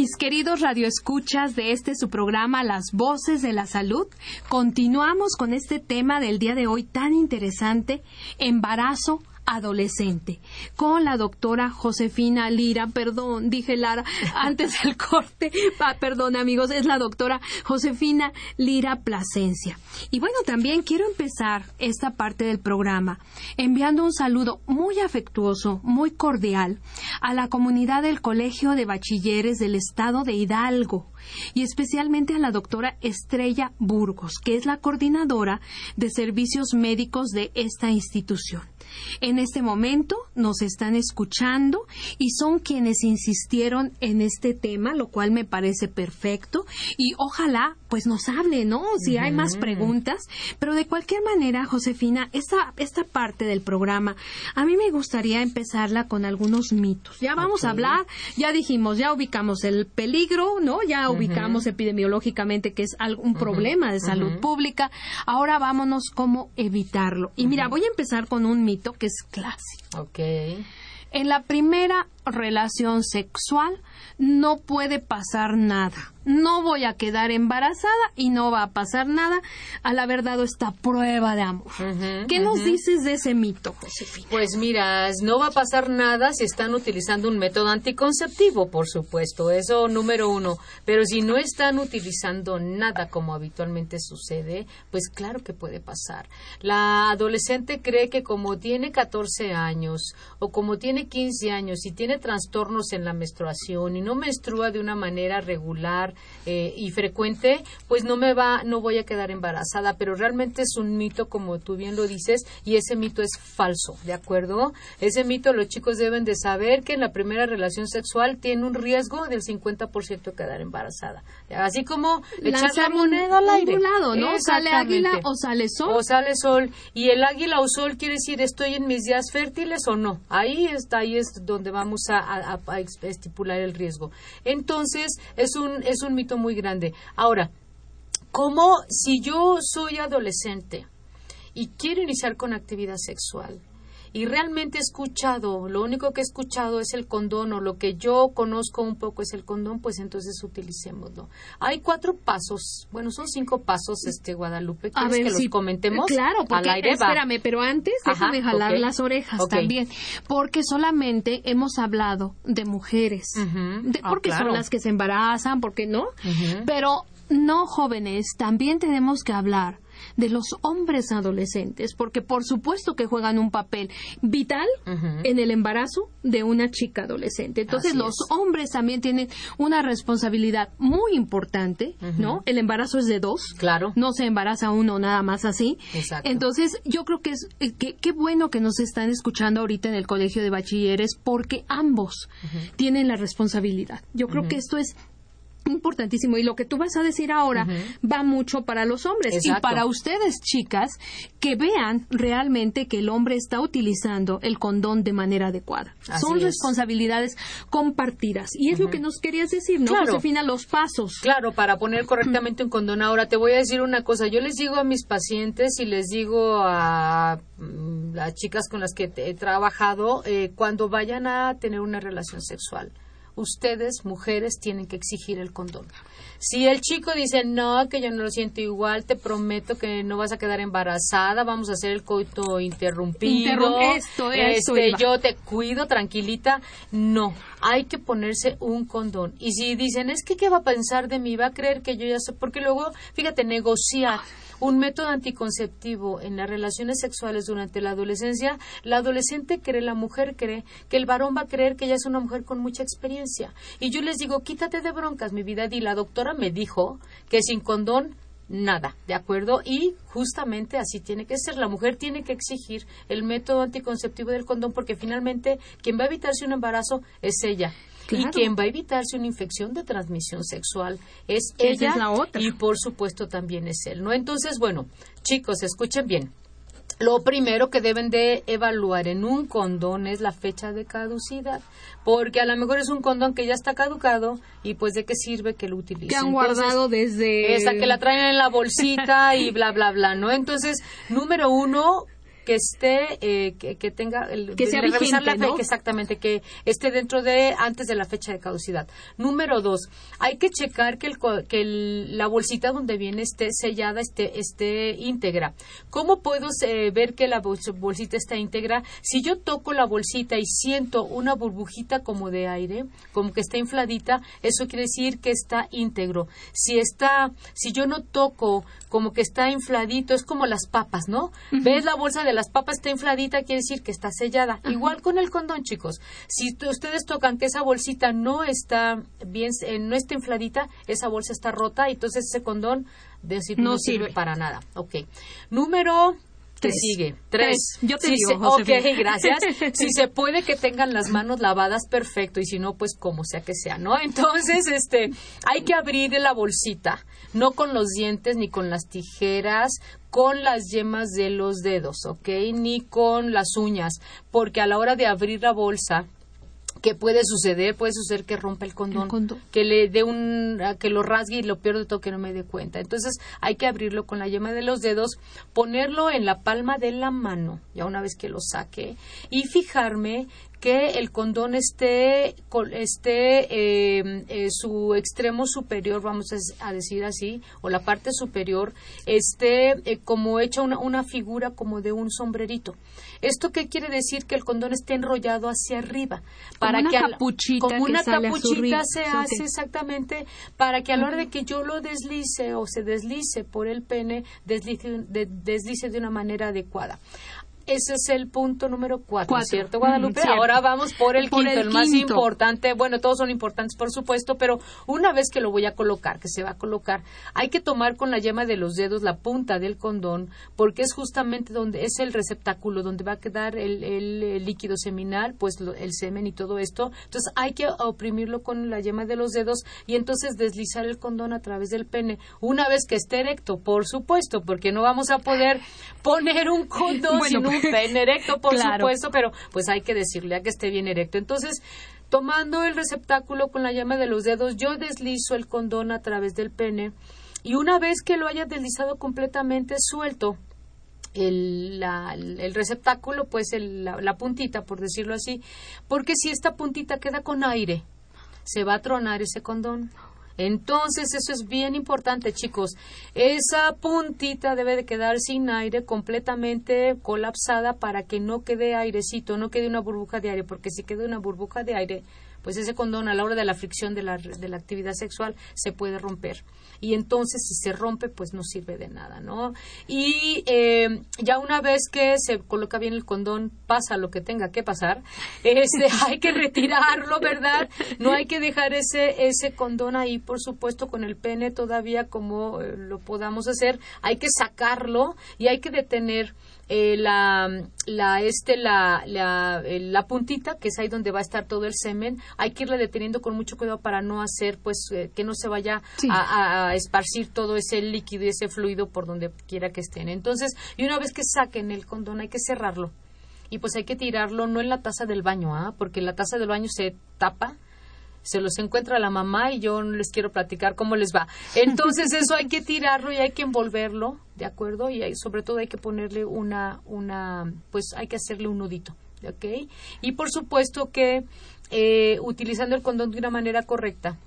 Mis queridos radioescuchas de este su programa Las Voces de la Salud, continuamos con este tema del día de hoy tan interesante, embarazo adolescente con la doctora Josefina Lira, perdón, dije Lara <laughs> antes del corte, perdón amigos, es la doctora Josefina Lira Plasencia. Y bueno, también quiero empezar esta parte del programa enviando un saludo muy afectuoso, muy cordial a la comunidad del Colegio de Bachilleres del Estado de Hidalgo y especialmente a la doctora Estrella Burgos, que es la coordinadora de servicios médicos de esta institución. En este momento nos están escuchando y son quienes insistieron en este tema, lo cual me parece perfecto y ojalá pues nos hable, ¿no? Si hay más preguntas, pero de cualquier manera, Josefina, esta, esta parte del programa, a mí me gustaría empezarla con algunos mitos. Ya vamos a hablar, ya dijimos, ya ubicamos el peligro, ¿no? Ya ubicamos epidemiológicamente que es un problema de salud pública. Ahora vámonos cómo evitarlo. Y mira, voy a empezar con un mito que es clásico. Ok. En la primera relación sexual no puede pasar nada no voy a quedar embarazada y no va a pasar nada al haber dado esta prueba de amor. ¿Qué nos dices de ese mito, Josefina? Pues mira, no va a pasar nada si están utilizando un método anticonceptivo, por supuesto, eso número uno. Pero si no están utilizando nada como habitualmente sucede, pues claro que puede pasar. La adolescente cree que como tiene 14 años o como tiene 15 años y tiene trastornos en la menstruación y no menstrua de una manera regular, eh, y frecuente, pues no me va, no voy a quedar embarazada, pero realmente es un mito, como tú bien lo dices, y ese mito es falso, ¿de acuerdo? Ese mito los chicos deben de saber que en la primera relación sexual tiene un riesgo del 50% de quedar embarazada. Así como echar la moneda al aire. lado, ¿no? Sale águila o sale sol. O sale sol. Y el águila o sol quiere decir estoy en mis días fértiles o no. Ahí está, ahí es donde vamos a, a estipular el riesgo. Entonces, es un, es un mito muy grande. Ahora, como si yo soy adolescente y quiero iniciar con actividad sexual y realmente he escuchado, lo único que he escuchado es el condón o lo que yo conozco un poco es el condón, pues entonces utilicémoslo. Hay cuatro pasos, bueno, son cinco pasos, este Guadalupe, ¿quieres ver, que los comentemos? Claro, porque, al espérame, pero antes déjame jalar las orejas también, porque solamente hemos hablado de mujeres, ah, porque son las que se embarazan, porque no, pero no jóvenes, también tenemos que hablar de los hombres adolescentes, porque por supuesto que juegan un papel vital en el embarazo de una chica adolescente. Entonces los hombres también tienen una responsabilidad muy importante, ¿no? El embarazo es de dos. Claro. No se embaraza uno nada más así. Exacto. Entonces yo creo que es eh, qué bueno que nos están escuchando ahorita en el colegio de bachilleres porque ambos tienen la responsabilidad. Yo creo que esto es importantísimo y lo que tú vas a decir ahora va mucho para los hombres y para ustedes chicas que vean realmente que el hombre está utilizando el condón de manera adecuada. Son responsabilidades compartidas y es lo que nos querías decir, ¿no? Claro. Josefina, los pasos. Claro, para poner correctamente un condón. Ahora te voy a decir una cosa, yo les digo a mis pacientes y les digo a las mm, chicas con las que he trabajado eh, cuando vayan a tener una relación sexual ustedes, mujeres, tienen que exigir el condón. Si el chico dice, no, que yo no lo siento igual, te prometo que no vas a quedar embarazada, vamos a hacer el coito interrumpido. esto, esto, este, yo te cuido, tranquilita. No, hay que ponerse un condón. Y si dicen, es que, ¿qué va a pensar de mí? Va a creer que yo ya sé, porque luego, fíjate, negociar un método anticonceptivo en las relaciones sexuales durante la adolescencia, la adolescente cree, la mujer cree que el varón va a creer que ella es una mujer con mucha experiencia. Y yo les digo, quítate de broncas, mi vida. Y la doctora me dijo que sin condón nada, ¿de acuerdo? Y justamente así tiene que ser. La mujer tiene que exigir el método anticonceptivo del condón porque finalmente quien va a evitarse un embarazo es ella. Y quien va a evitarse una infección de transmisión sexual es ella, la otra. y por supuesto también es él, ¿no? Entonces, bueno, chicos, escuchen bien. Lo primero que deben de evaluar en un condón es la fecha de caducidad, porque a lo mejor es un condón que ya está caducado y pues de qué sirve que lo utilicen. Que han guardado desde... Esa que la traen en la <laughs> bolsita y bla, bla, bla, ¿no? Entonces, número uno, que esté, eh, que, tenga, el, que sea revisar la fecha, exactamente, que esté dentro de, antes de la fecha de caducidad. Número dos, hay que checar que, el, que la bolsita donde viene esté sellada, esté, esté íntegra. ¿Cómo puedo eh, ver que la bolsita está íntegra? Si yo toco la bolsita y siento una burbujita como de aire, como que está infladita, eso quiere decir que está íntegro. Si está, si yo no toco como que está infladito, es como las papas, ¿no? Ves la bolsa de las papas está infladita, quiere decir que está sellada. Igual con el condón, chicos. Si ustedes tocan que esa bolsita no está bien, eh, no está infladita, esa bolsa está rota, y entonces ese condón de no, sirve. para nada. Ok. Número ¿Qué sigue? Tres. Yo te digo, Ok, gracias. <laughs> si se puede que tengan las manos lavadas, perfecto. Y si no, pues como sea que sea, ¿no? Entonces, este, hay que abrir la bolsita. No con los dientes ni con las tijeras, con las yemas de los dedos, ¿ok? Ni con las uñas. Porque a la hora de abrir la bolsa, ¿Qué puede suceder? Puede suceder que rompa el condón, que le dé un, que lo rasgue y lo peor de todo que no me dé cuenta. Entonces hay que abrirlo con la yema de los dedos, ponerlo en la palma de la mano, ya una vez que lo saque, y fijarme que el condón esté, esté em, eh, su extremo superior, vamos a decir así, o la parte superior, esté eh, como hecha una, una, figura como de un sombrerito. ¿Esto qué quiere decir? Que el condón esté enrollado hacia arriba. Para como una que capuchita como una capuchita se hace exactamente para que a la hora de que yo lo deslice o se deslice por el pene, deslice deslice de una manera adecuada. Ese es el punto número cuatro, ¿cierto, Guadalupe? Ahora vamos por el quinto, el, más importante. Bueno, todos son importantes, por supuesto, pero una vez que lo voy a colocar, que se va a colocar, hay que tomar con la yema de los dedos la punta del condón, porque es justamente donde es el receptáculo, donde va a quedar el, líquido seminal, pues el semen y todo esto. Entonces hay que oprimirlo con la yema de los dedos y entonces deslizar el condón a través del pene. Una vez que esté erecto, por supuesto, porque no vamos a poder poner un condón <laughs> sin un bien erecto, por supuesto, pero pues hay que decirle a que esté bien erecto. Entonces, tomando el receptáculo con la llama de los dedos, yo deslizo el condón a través del pene y una vez que lo haya deslizado completamente, suelto el, el receptáculo, pues la, la puntita, por decirlo así, porque si esta puntita queda con aire, se va a tronar ese condón. Entonces, eso es bien importante, chicos. Esa puntita debe de quedar sin aire, completamente colapsada para que no quede airecito, no quede una burbuja de aire, porque si queda una burbuja de aire, pues ese condón a la hora de la fricción de la, de la actividad sexual se puede romper y entonces si se rompe pues no sirve de nada, ¿no? Y eh, ya una vez que se coloca bien el condón, pasa lo que tenga que pasar, <laughs> este, hay que retirarlo, ¿verdad? No hay que dejar ese, ese condón ahí, por supuesto, con el pene todavía como eh, lo podamos hacer, hay que sacarlo y hay que detener eh, la, la, este, la, la, la, puntita, que es ahí donde va a estar todo el semen, hay que irle deteniendo con mucho cuidado para no hacer, pues, que no se vaya a, esparcir todo ese líquido y ese fluido por donde quiera que estén. Entonces, y una vez que saquen el condón, hay que cerrarlo. Y pues hay que tirarlo no en la taza del baño, ¿ah? porque la taza del baño se tapa se los encuentra la mamá y yo no les quiero platicar cómo les va. Entonces eso hay que tirarlo y hay que envolverlo, ¿de acuerdo? Y sobre todo hay que ponerle una, una, pues hay que hacerle un nudito, ¿ok? Y por supuesto que eh, utilizando el condón de una manera correcta,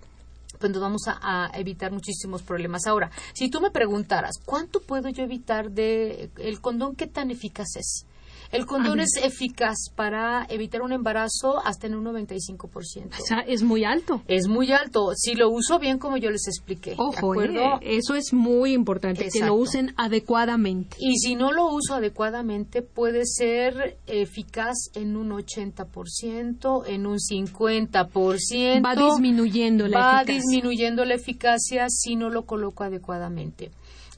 pues nos vamos a, evitar muchísimos problemas. Ahora, si tú me preguntaras, ¿cuánto puedo yo evitar de el condón? ¿Qué tan eficaz es? El condón es eficaz para evitar un embarazo hasta en un 95%. O sea, es muy alto. Es muy alto. Si lo uso bien como yo les expliqué. Ojo, ¿de eh, eso es muy importante, que lo usen adecuadamente. Y si no lo uso adecuadamente, puede ser eficaz en un 80%, en un 50%. Va disminuyendo la eficacia. Va disminuyendo la eficacia si no lo coloco adecuadamente.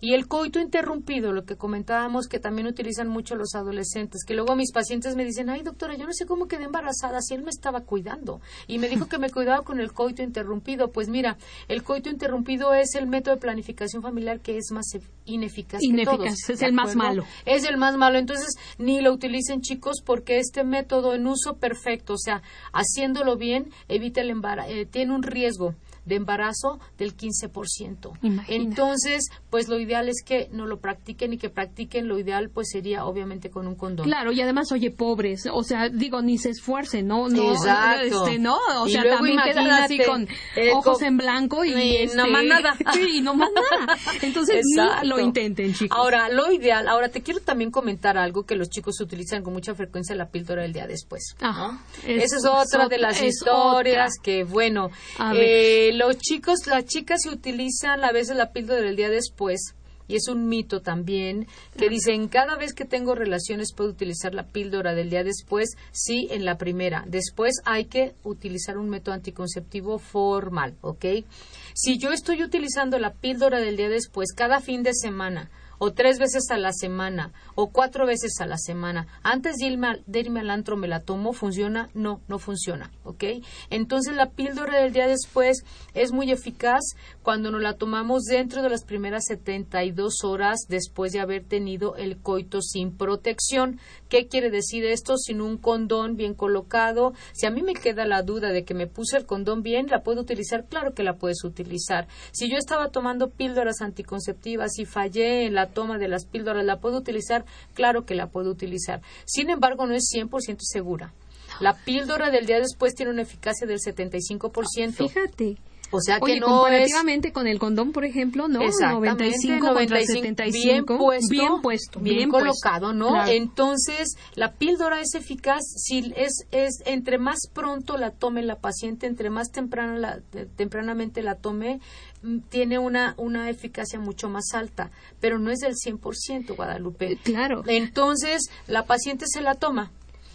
Y el coito interrumpido, lo que comentábamos que también utilizan mucho los adolescentes, que luego mis pacientes me dicen, ay doctora, yo no sé cómo quedé embarazada si él me estaba cuidando y me dijo que me cuidaba con el coito interrumpido. Pues mira, el coito interrumpido es el método de planificación familiar que es más ineficaz. Ineficaz, es el más malo. Es el más malo. Entonces, ni lo utilicen chicos porque este método en uso perfecto, o sea, haciéndolo bien, evita el embarazo, eh, tiene un riesgo de embarazo del 15%. Entonces, pues lo ideal es que no lo practiquen y que practiquen, lo ideal pues sería obviamente con un condón. Claro, y además, oye, pobres, o sea, digo, ni se esfuercen, ¿no? no Exacto. Este, ¿no? O sea, también quedan así con ojos en blanco y, no más este, nada. <laughs> Sí, no más nada. Entonces, lo intenten, chicos. Ahora, lo ideal, ahora te quiero también comentar algo que los chicos utilizan con mucha frecuencia la píldora del día después. Esa es otra de las historias que, bueno, eh, los chicos, las chicas se utilizan a veces la píldora del día después y es un mito también que dicen cada vez que tengo relaciones puedo utilizar la píldora del día después, sí, en la primera. Después hay que utilizar un método anticonceptivo formal, ¿ok? Si yo estoy utilizando la píldora del día después cada fin de semana, o tres veces a la semana o cuatro veces a la semana. Antes de irme, de al antro me la tomo, ¿funciona? No, no funciona, ¿ok? Entonces la píldora del día después es muy eficaz cuando nos la tomamos dentro de las primeras 72 horas después de haber tenido el coito sin protección. ¿Qué quiere decir esto? Sin un condón bien colocado. Si a mí me queda la duda de que me puse el condón bien, ¿la puedo utilizar? Claro que la puedes utilizar. Si yo estaba tomando píldoras anticonceptivas y fallé en la toma de las píldoras, ¿la puedo utilizar? Claro que la puedo utilizar. Sin embargo, no es 100% segura. La píldora del día después tiene una eficacia del 75%. Fíjate. O sea que no comparativamente con el condón, por ejemplo, ¿no? 95, 95 75. Bien puesto. Bien puesto. Bien, colocado, ¿no? Entonces, la píldora es eficaz si es, es entre más pronto la tome la paciente, entre más temprano la, tempranamente la tome, mm, tiene una, una eficacia mucho más alta, pero no es del 100%, Guadalupe. Claro. Entonces, la paciente se la toma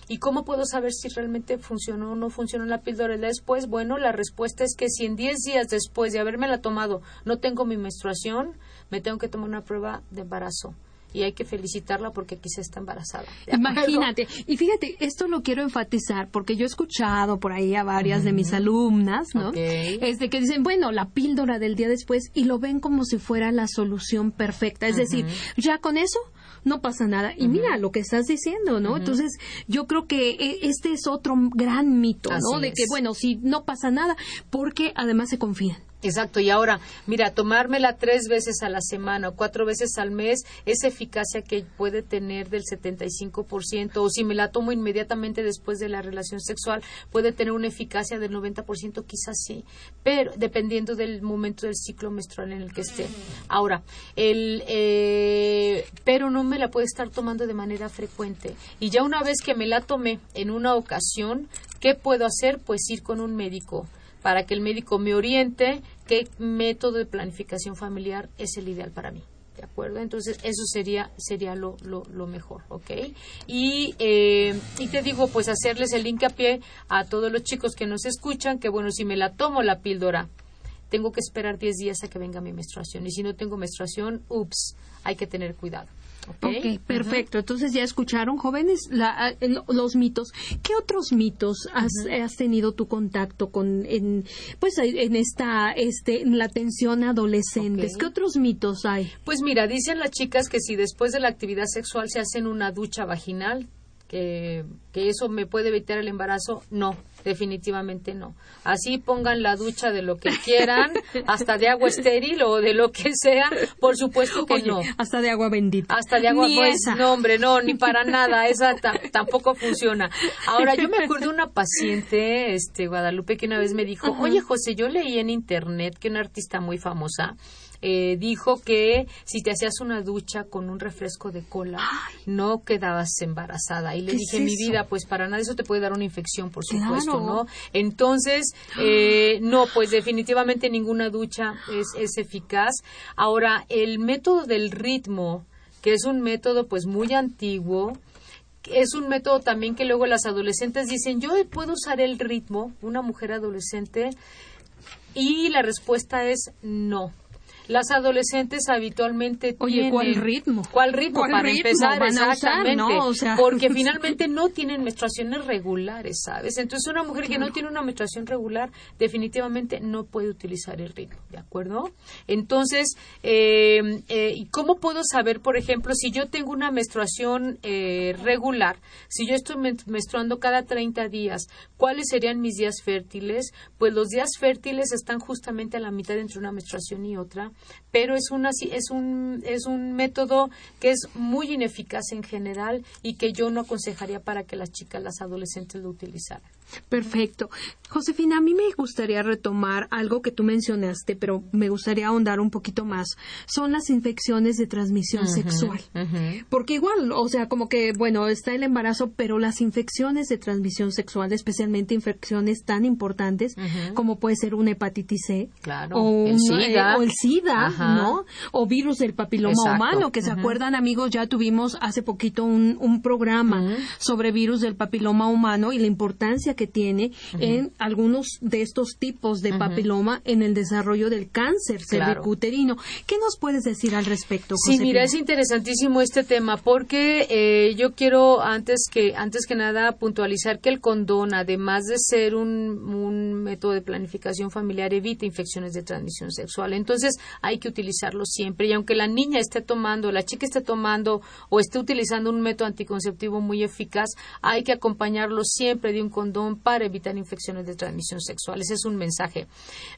¿Y cómo puedo saber si realmente funcionó o no funcionó la píldora después? Bueno, la respuesta es que si en 10 días después de haberme la tomado no tengo mi menstruación, me tengo que tomar una prueba de embarazo y hay que felicitarla porque quizá está embarazada. Imagínate. Y fíjate, esto lo quiero enfatizar porque yo he escuchado por ahí a varias de mis alumnas, ¿no? Es de que dicen, bueno, la píldora del día después y lo ven como si fuera la solución perfecta. Es decir, ya con eso no pasa nada. Y mira lo que estás diciendo, ¿no? Entonces, yo creo que e, este es otro gran mito, ¿no? De que, bueno, si no pasa nada, porque además se confían. Exacto, y ahora, mira, tomármela tres veces a la semana o cuatro veces al mes, esa eficacia que puede tener del 75%, o si me la tomo inmediatamente después de la relación sexual, puede tener una eficacia del 90%, quizás sí, pero dependiendo del momento del ciclo menstrual en el que esté. Ahora, el, eh, pero no me la puede estar tomando de manera frecuente. Y ya una vez que me la tomé en una ocasión, ¿qué puedo hacer? Pues ir con un médico para que el médico me oriente qué método de planificación familiar es el ideal para mí. ¿De acuerdo? Entonces, eso sería, sería lo, lo, mejor, ¿ok? Y, eh, y te digo, pues hacerles el hincapié a todos los chicos que nos escuchan, que bueno, si me la tomo la píldora, tengo que esperar 10 días a que venga mi menstruación. Y si no tengo menstruación, ups, hay que tener cuidado. Ok, perfecto. Entonces ya escucharon, jóvenes, la, eh, los mitos. ¿Qué otros mitos has, has, tenido tu contacto con, en, pues, en esta, este, en la atención a adolescentes? ¿Qué otros mitos hay? Pues mira, dicen las chicas que si después de la actividad sexual se hacen una ducha vaginal, que, que eso me puede evitar el embarazo, no definitivamente no. Así pongan la ducha de lo que quieran, <laughs> hasta de agua estéril o de lo que sea, por supuesto que no. Hasta de agua bendita. Hasta de agua pues, no hombre, no, ni para nada, esa tampoco funciona. Ahora yo me acuerdo de una paciente, este Guadalupe que una vez me dijo, "Oye, José, yo leí en internet que una artista muy famosa eh, dijo que si te hacías una ducha con un refresco de cola, no quedabas embarazada. Y le dije, mi vida, pues para nada, eso te puede dar una infección, por supuesto, ¿no? Entonces, eh, <gasps> no, pues definitivamente ninguna ducha es, es eficaz. Ahora, el método del ritmo, que es un método pues muy antiguo, es un método también que luego las adolescentes dicen, yo puedo usar el ritmo, una mujer adolescente, y la respuesta es no las adolescentes habitualmente Oye, ¿cuál ritmo? ¿Cuál ritmo ¿Cuál para ritmo empezar? van a usar, exactamente. no? O sea, porque <laughs> finalmente no tienen menstruaciones regulares, ¿sabes? Entonces, una mujer que no tiene una menstruación regular definitivamente no puede utilizar el ritmo, ¿de acuerdo? Entonces, eh, eh, ¿y ¿cómo puedo saber, por ejemplo, si yo tengo una menstruación eh, regular, si yo estoy men- menstruando cada 30 días, cuáles serían mis días fértiles? Pues los días fértiles están justamente a la mitad entre una menstruación y otra, pero es, una, es, un, es un método que es muy ineficaz en general y que yo no aconsejaría para que las chicas, las adolescentes lo utilizaran. Perfecto. Josefina, a mí me gustaría retomar algo que tú mencionaste, pero me gustaría ahondar un poquito más. Son las infecciones de transmisión sexual. Porque igual, o sea, como que, bueno, está el embarazo, pero las infecciones de transmisión sexual, especialmente infecciones tan importantes como puede ser una hepatitis C, Claro, o, el SIDA. eh, o el SIDA. ¿no? O virus del papiloma Exacto. humano, que se acuerdan, amigos, ya tuvimos hace poquito un, un programa sobre virus del papiloma humano y la importancia que tiene en algunos de estos tipos de papiloma en el desarrollo del cáncer Claro. cervicuterino. ¿Qué nos puedes decir al respecto, Sí, Josefina? mira, es interesantísimo este tema porque eh, yo quiero antes que antes que nada puntualizar que el condón, además de ser un, un método de planificación familiar, evita infecciones de transmisión sexual. Entonces hay que utilizarlo siempre y aunque la niña esté tomando, la chica esté tomando o esté utilizando un método anticonceptivo muy eficaz, hay que acompañarlo siempre de un condón para evitar infecciones de transmisión sexual. Ese es un mensaje.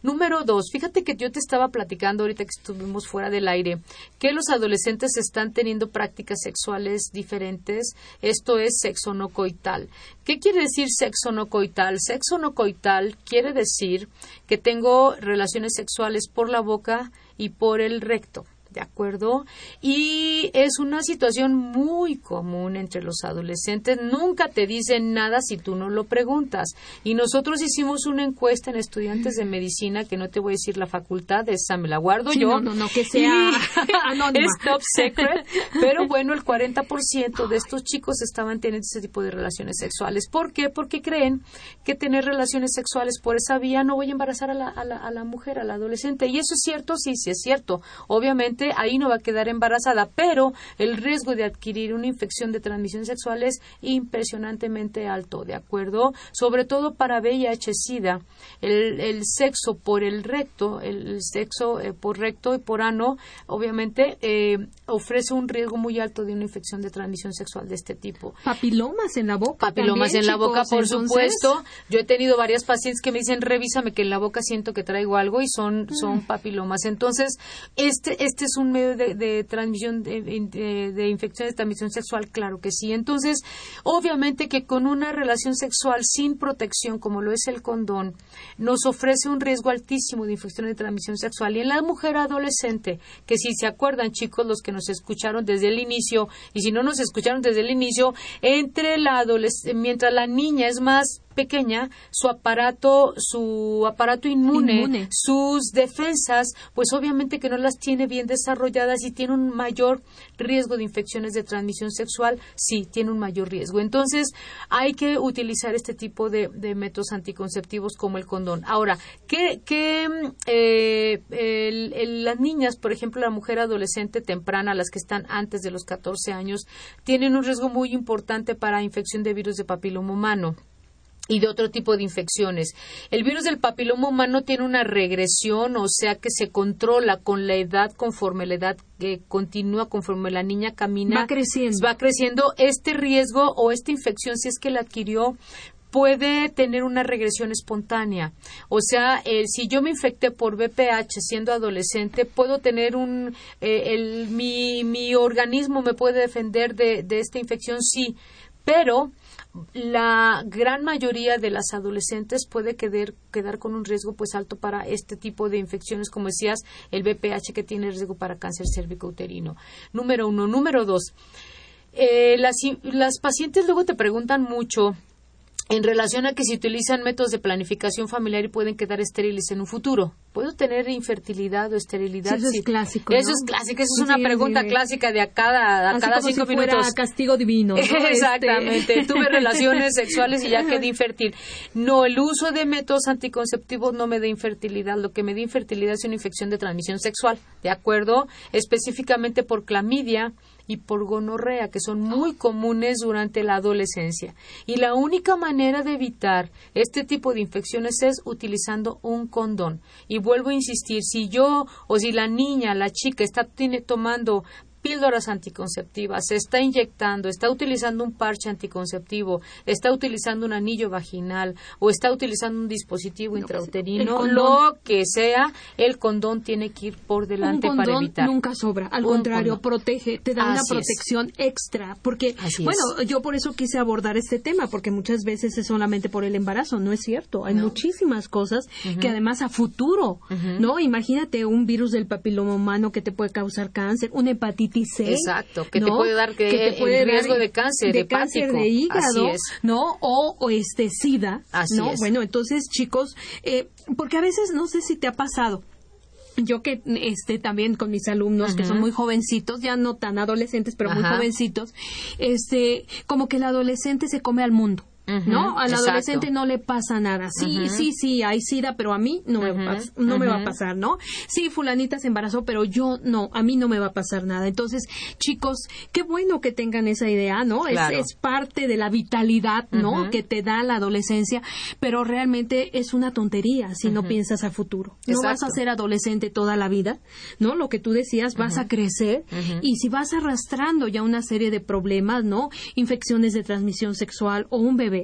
Número dos, fíjate que yo te estaba platicando ahorita que estuvimos fuera del aire, que los adolescentes están teniendo prácticas sexuales diferentes. Esto es sexo no coital. ¿Qué quiere decir sexo no coital? Sexo no coital quiere decir que tengo relaciones sexuales por la boca y por el recto. ¿De acuerdo? Y es una situación muy común entre los adolescentes. Nunca te dicen nada si tú no lo preguntas. Y nosotros hicimos una encuesta en estudiantes de medicina, que no te voy a decir la facultad, esa me la guardo Sí, yo. no, no, no, que sea <laughs> anónima. es top secret. Pero bueno, el 40% de estos chicos estaban teniendo ese tipo de relaciones sexuales. ¿Por qué? Porque creen que tener relaciones sexuales por esa vía no voy a embarazar a la, a la, a la mujer, a la adolescente. Y eso es cierto, sí, sí es cierto. Obviamente ahí no va a quedar embarazada, pero el riesgo de adquirir una infección de transmisión sexual es impresionantemente alto, ¿de acuerdo? Sobre todo para VIH-Sida, el, el sexo por el recto, el sexo eh, por recto y por ano, obviamente eh, ofrece un riesgo muy alto de una infección de transmisión sexual de este tipo. Papilomas en la boca. Papilomas también, en la boca, por entonces- supuesto. Yo he tenido varias pacientes que me dicen, revísame que en la boca siento que traigo algo y son, Mm. son papilomas. Entonces, este, este es un medio de, transmisión de, de, de infecciones de transmisión sexual, claro que sí. Entonces, obviamente que con una relación sexual sin protección, como lo es el condón, nos ofrece un riesgo altísimo de infecciones de transmisión sexual. Y en la mujer adolescente, que si se acuerdan, chicos, los que nos escucharon desde el inicio, y si no nos escucharon desde el inicio, entre la adolescente, mientras la niña es más pequeña, su aparato, su aparato inmune, Inmune. sus defensas, pues obviamente que no las tiene bien desarrolladas y tiene un mayor riesgo de infecciones de transmisión sexual, sí, tiene un mayor riesgo. Entonces, hay que utilizar este tipo de, de métodos anticonceptivos como el condón. Ahora, ¿qué, qué, mm, eh, el- el- las niñas, por ejemplo, la mujer adolescente temprana, las que están antes de los 14 años, tienen un riesgo muy importante para infección de virus de papiloma humano y de otro tipo de infecciones. El virus del papiloma humano tiene una regresión, o sea que se controla con la edad, conforme la edad eh, continúa, conforme la niña camina. Va creciendo. Va creciendo. Este riesgo o esta infección, si es que la adquirió, puede tener una regresión espontánea. O sea, eh, si yo me infecté por VPH siendo adolescente, puedo tener un, eh, el, mi, mi organismo me puede defender de, de esta infección, sí, pero la gran mayoría de las adolescentes puede quedar, quedar con un riesgo pues alto para este tipo de infecciones, como decías, el VPH que tiene riesgo para cáncer cervicouterino. Número uno. Número dos. Eh, las, las pacientes luego te preguntan mucho en relación a que si utilizan métodos de planificación familiar y pueden quedar estériles en un futuro. ¿puedo tener infertilidad o esterilidad? eso es clásico. Eso es clásico, esa es una pregunta clásica de a cada, a cada cinco minutos. castigo divino. <laughs> Exactamente. <laughs> Tuve relaciones sexuales y ya quedé infértil. No, el uso de métodos anticonceptivos no me da infertilidad. Lo que me da infertilidad es una infección de transmisión sexual, ¿de acuerdo? Específicamente por clamidia y por gonorrea, que son muy comunes durante la adolescencia. Y la única manera de evitar este tipo de infecciones es utilizando un condón. Y vuelvo a insistir, si yo o si la niña, la chica está tiene, tomando píldoras anticonceptivas, se está inyectando, está utilizando un parche anticonceptivo, está utilizando un anillo vaginal o está utilizando un dispositivo intrauterino, lo que sea, el condón tiene que ir por delante un para evitar. Nunca sobra, al contrario, protege, te da una protección extra, porque bueno, yo por eso quise abordar este tema, porque muchas veces es solamente por el embarazo, no es cierto, hay muchísimas cosas que además a futuro, ¿no? Imagínate un virus del papiloma humano que te puede causar cáncer, una hepatitis Exacto, que te puede dar que, el riesgo de cáncer de cáncer de hígado, ¿no? O, este SIDA, ¿no? Bueno, entonces, chicos, eh, porque a veces no sé si te ha pasado. Yo que este también con mis alumnos que son muy jovencitos, ya no tan adolescentes, pero muy jovencitos, este como que el adolescente se come al mundo. ¿No? Al adolescente no le pasa nada. Sí, sí, sí, hay sida, pero a mí no, me, va, no me va a pasar, ¿no? Sí, fulanita se embarazó, pero yo no, a mí no me va a pasar nada. Entonces, chicos, qué bueno que tengan esa idea, ¿no? Es, es, parte de la vitalidad, ¿no? Que te da la adolescencia, pero realmente es una tontería si no piensas a futuro. No vas a ser adolescente toda la vida, ¿no? Lo que tú decías, vas a crecer y si vas arrastrando ya una serie de problemas, ¿no? Infecciones de transmisión sexual o un bebé,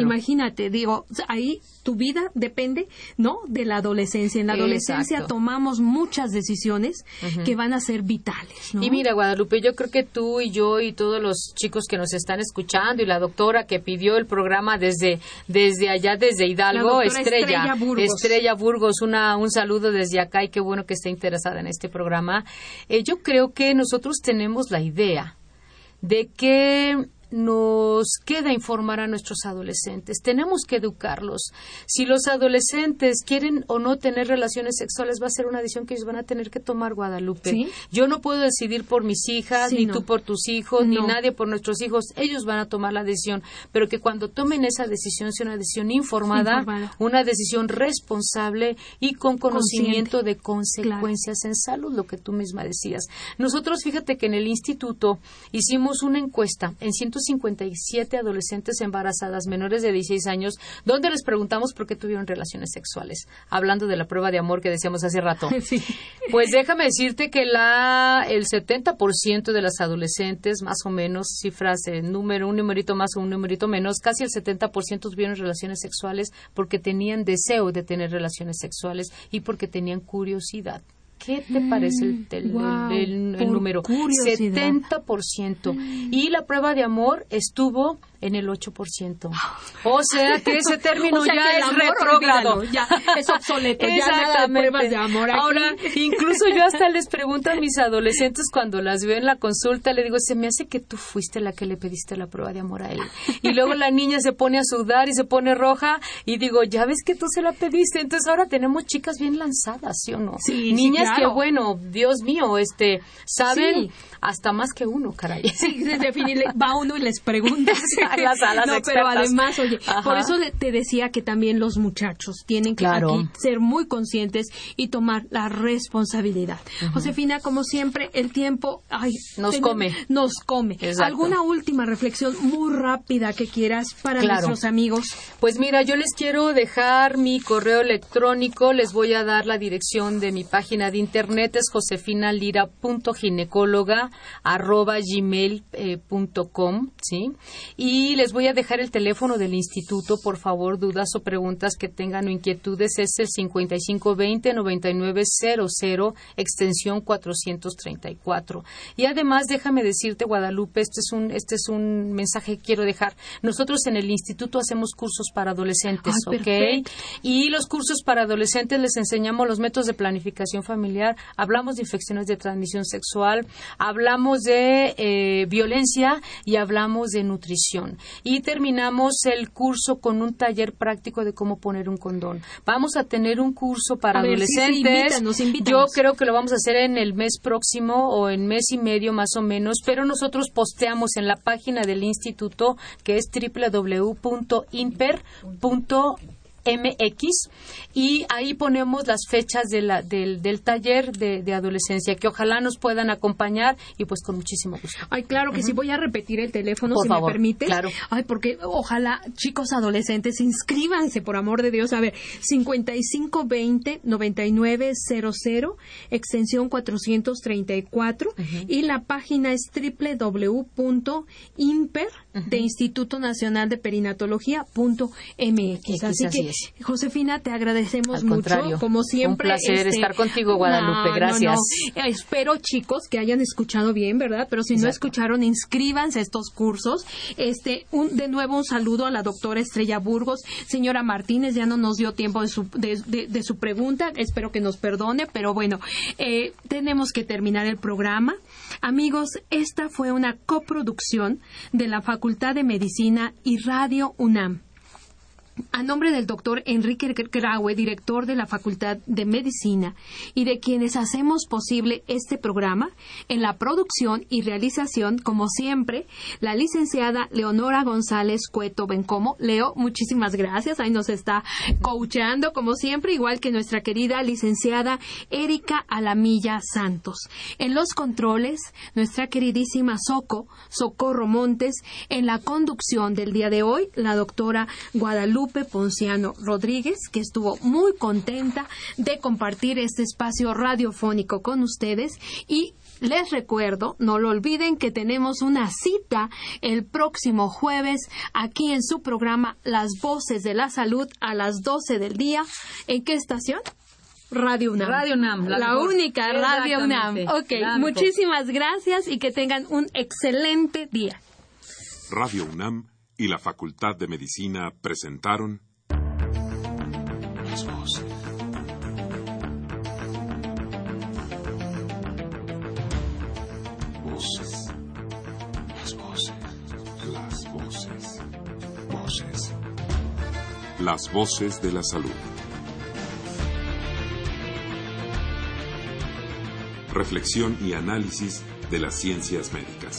Imagínate, digo, ahí tu vida depende, ¿no? De la adolescencia. En la adolescencia tomamos muchas decisiones que van a ser vitales, Y mira, Guadalupe, yo creo que tú y yo y todos los chicos que nos están escuchando y la doctora que pidió el programa desde, desde allá, desde Hidalgo, Estrella, Estrella Burgos. una, un saludo desde acá y qué bueno que esté interesada en este programa. Eh, yo creo que nosotros tenemos la idea de que nos queda informar a nuestros adolescentes. Tenemos que educarlos. Si los adolescentes quieren o no tener relaciones sexuales, va a ser una decisión que ellos van a tener que tomar, Guadalupe. Yo no puedo decidir por mis hijas, ni tú por tus hijos, ni nadie por nuestros hijos. Ellos van a tomar la decisión. Pero que cuando tomen esa decisión sea una decisión informada, una decisión responsable y con conocimiento de consecuencias en salud, lo que tú misma decías. Nosotros, fíjate que en el instituto hicimos una encuesta en 157 adolescentes embarazadas menores de 16 años, donde les preguntamos por qué tuvieron relaciones sexuales, hablando de la prueba de amor que decíamos hace rato. <laughs> Pues déjame decirte que la, el 70% de las adolescentes, más o menos, cifras de número, un numerito más o un numerito menos, casi el 70% tuvieron relaciones sexuales porque tenían deseo de tener relaciones sexuales y porque tenían curiosidad. ¿Qué te parece el, el, el número? Curiosidad. 70%. Y la prueba de amor estuvo en el 8%. <laughs> O sea que ese <laughs> término ya es retrógrado. Ya es obsoleto. ya nada de pruebas de amor. Ahora, incluso yo hasta les pregunto a mis adolescentes cuando las veo en la consulta, le digo, se me hace que tú fuiste la que le pediste la prueba de amor a él. Y luego la niña se pone a sudar y se pone roja y digo, ya ves que tú se la pediste. Entonces ahora tenemos chicas bien lanzadas, ¿sí o no? Sí, Niñas que, bueno, Dios mío, este, saben hasta más que uno, caray. Sí, definitivamente va uno y les pregunta. <laughs> <laughs> no, pero además, oye, por eso te decía que también los muchachos tienen que ser muy conscientes y tomar la responsabilidad. Josefina, como siempre, el tiempo ay, nos come. Nos come. ¿Alguna última reflexión muy rápida que quieras para nuestros amigos? Pues mira, yo les quiero dejar mi correo electrónico, les voy a dar la dirección de mi página de internet, es josefinalira.ginecóloga arroba gmail.com, ¿sí? Y les voy a dejar el teléfono del instituto, por favor, dudas o preguntas que tengan o inquietudes, es el 5520-9900, extensión 434. Y además, déjame decirte, Guadalupe, este es un, este es un mensaje que quiero dejar. Nosotros en el instituto hacemos cursos para adolescentes, ¿ok? Y los cursos para adolescentes les enseñamos los métodos de planificación familiar, hablamos de infecciones de transmisión sexual, hablamos de eh, violencia y hablamos de nutrición. Y terminamos el curso con un taller práctico de cómo poner un condón. Vamos a tener un curso para adolescentes. Yo creo que lo vamos a hacer en el mes próximo o en mes y medio más o menos, pero nosotros posteamos en la página del instituto que es www.imper.com MX y ahí ponemos las fechas de la, del, del, taller de, de, adolescencia que ojalá nos puedan acompañar y pues con muchísimo gusto. Ay, claro que sí, voy a repetir el teléfono si me permite. Claro. Ay, porque ojalá chicos adolescentes inscríbanse por amor de Dios. A ver, 5520 9900 extensión 434 y la página es www.imper de Instituto Nacional de Perinatología.mx. Así que Josefina, te agradecemos mucho. Como siempre. Un placer este, estar contigo, Guadalupe. Gracias. Espero, chicos, que hayan escuchado bien, ¿verdad? Pero si no escucharon, inscríbanse a estos cursos. Este, un, de nuevo, un saludo a la doctora Estrella Burgos. Señora Martínez, ya no nos dio tiempo de su, de, su pregunta. Espero que nos perdone, pero bueno, eh, tenemos que terminar el programa. Amigos, esta fue una coproducción de la Facultad de Medicina y Radio UNAM. A nombre del doctor Enrique Graue, director de la Facultad de Medicina, y de quienes hacemos posible este programa, en la producción y realización, como siempre, la licenciada Leonora González Cueto Bencomo. Leo, muchísimas gracias. Ahí nos está coachando, como siempre, igual que nuestra querida licenciada Erika Alamilla Santos. En los controles, nuestra queridísima Soco, Socorro Montes. En la conducción del día de hoy, la doctora Guadalupe Ponciano Rodríguez, que estuvo muy contenta de compartir este espacio radiofónico con ustedes y les recuerdo, no lo olviden, que tenemos una cita el próximo jueves aquí en su programa Las Voces de la Salud a las 12 del día. ¿En qué estación? Radio UNAM. Radio UNAM. La, única Radio UNAM. Ok, muchísimas gracias y que tengan un excelente día. Radio UNAM y la Facultad de Medicina presentaron Las voces. Voces. Las voces. Las voces. Voces. Las voces de la salud. Reflexión y análisis de las ciencias médicas.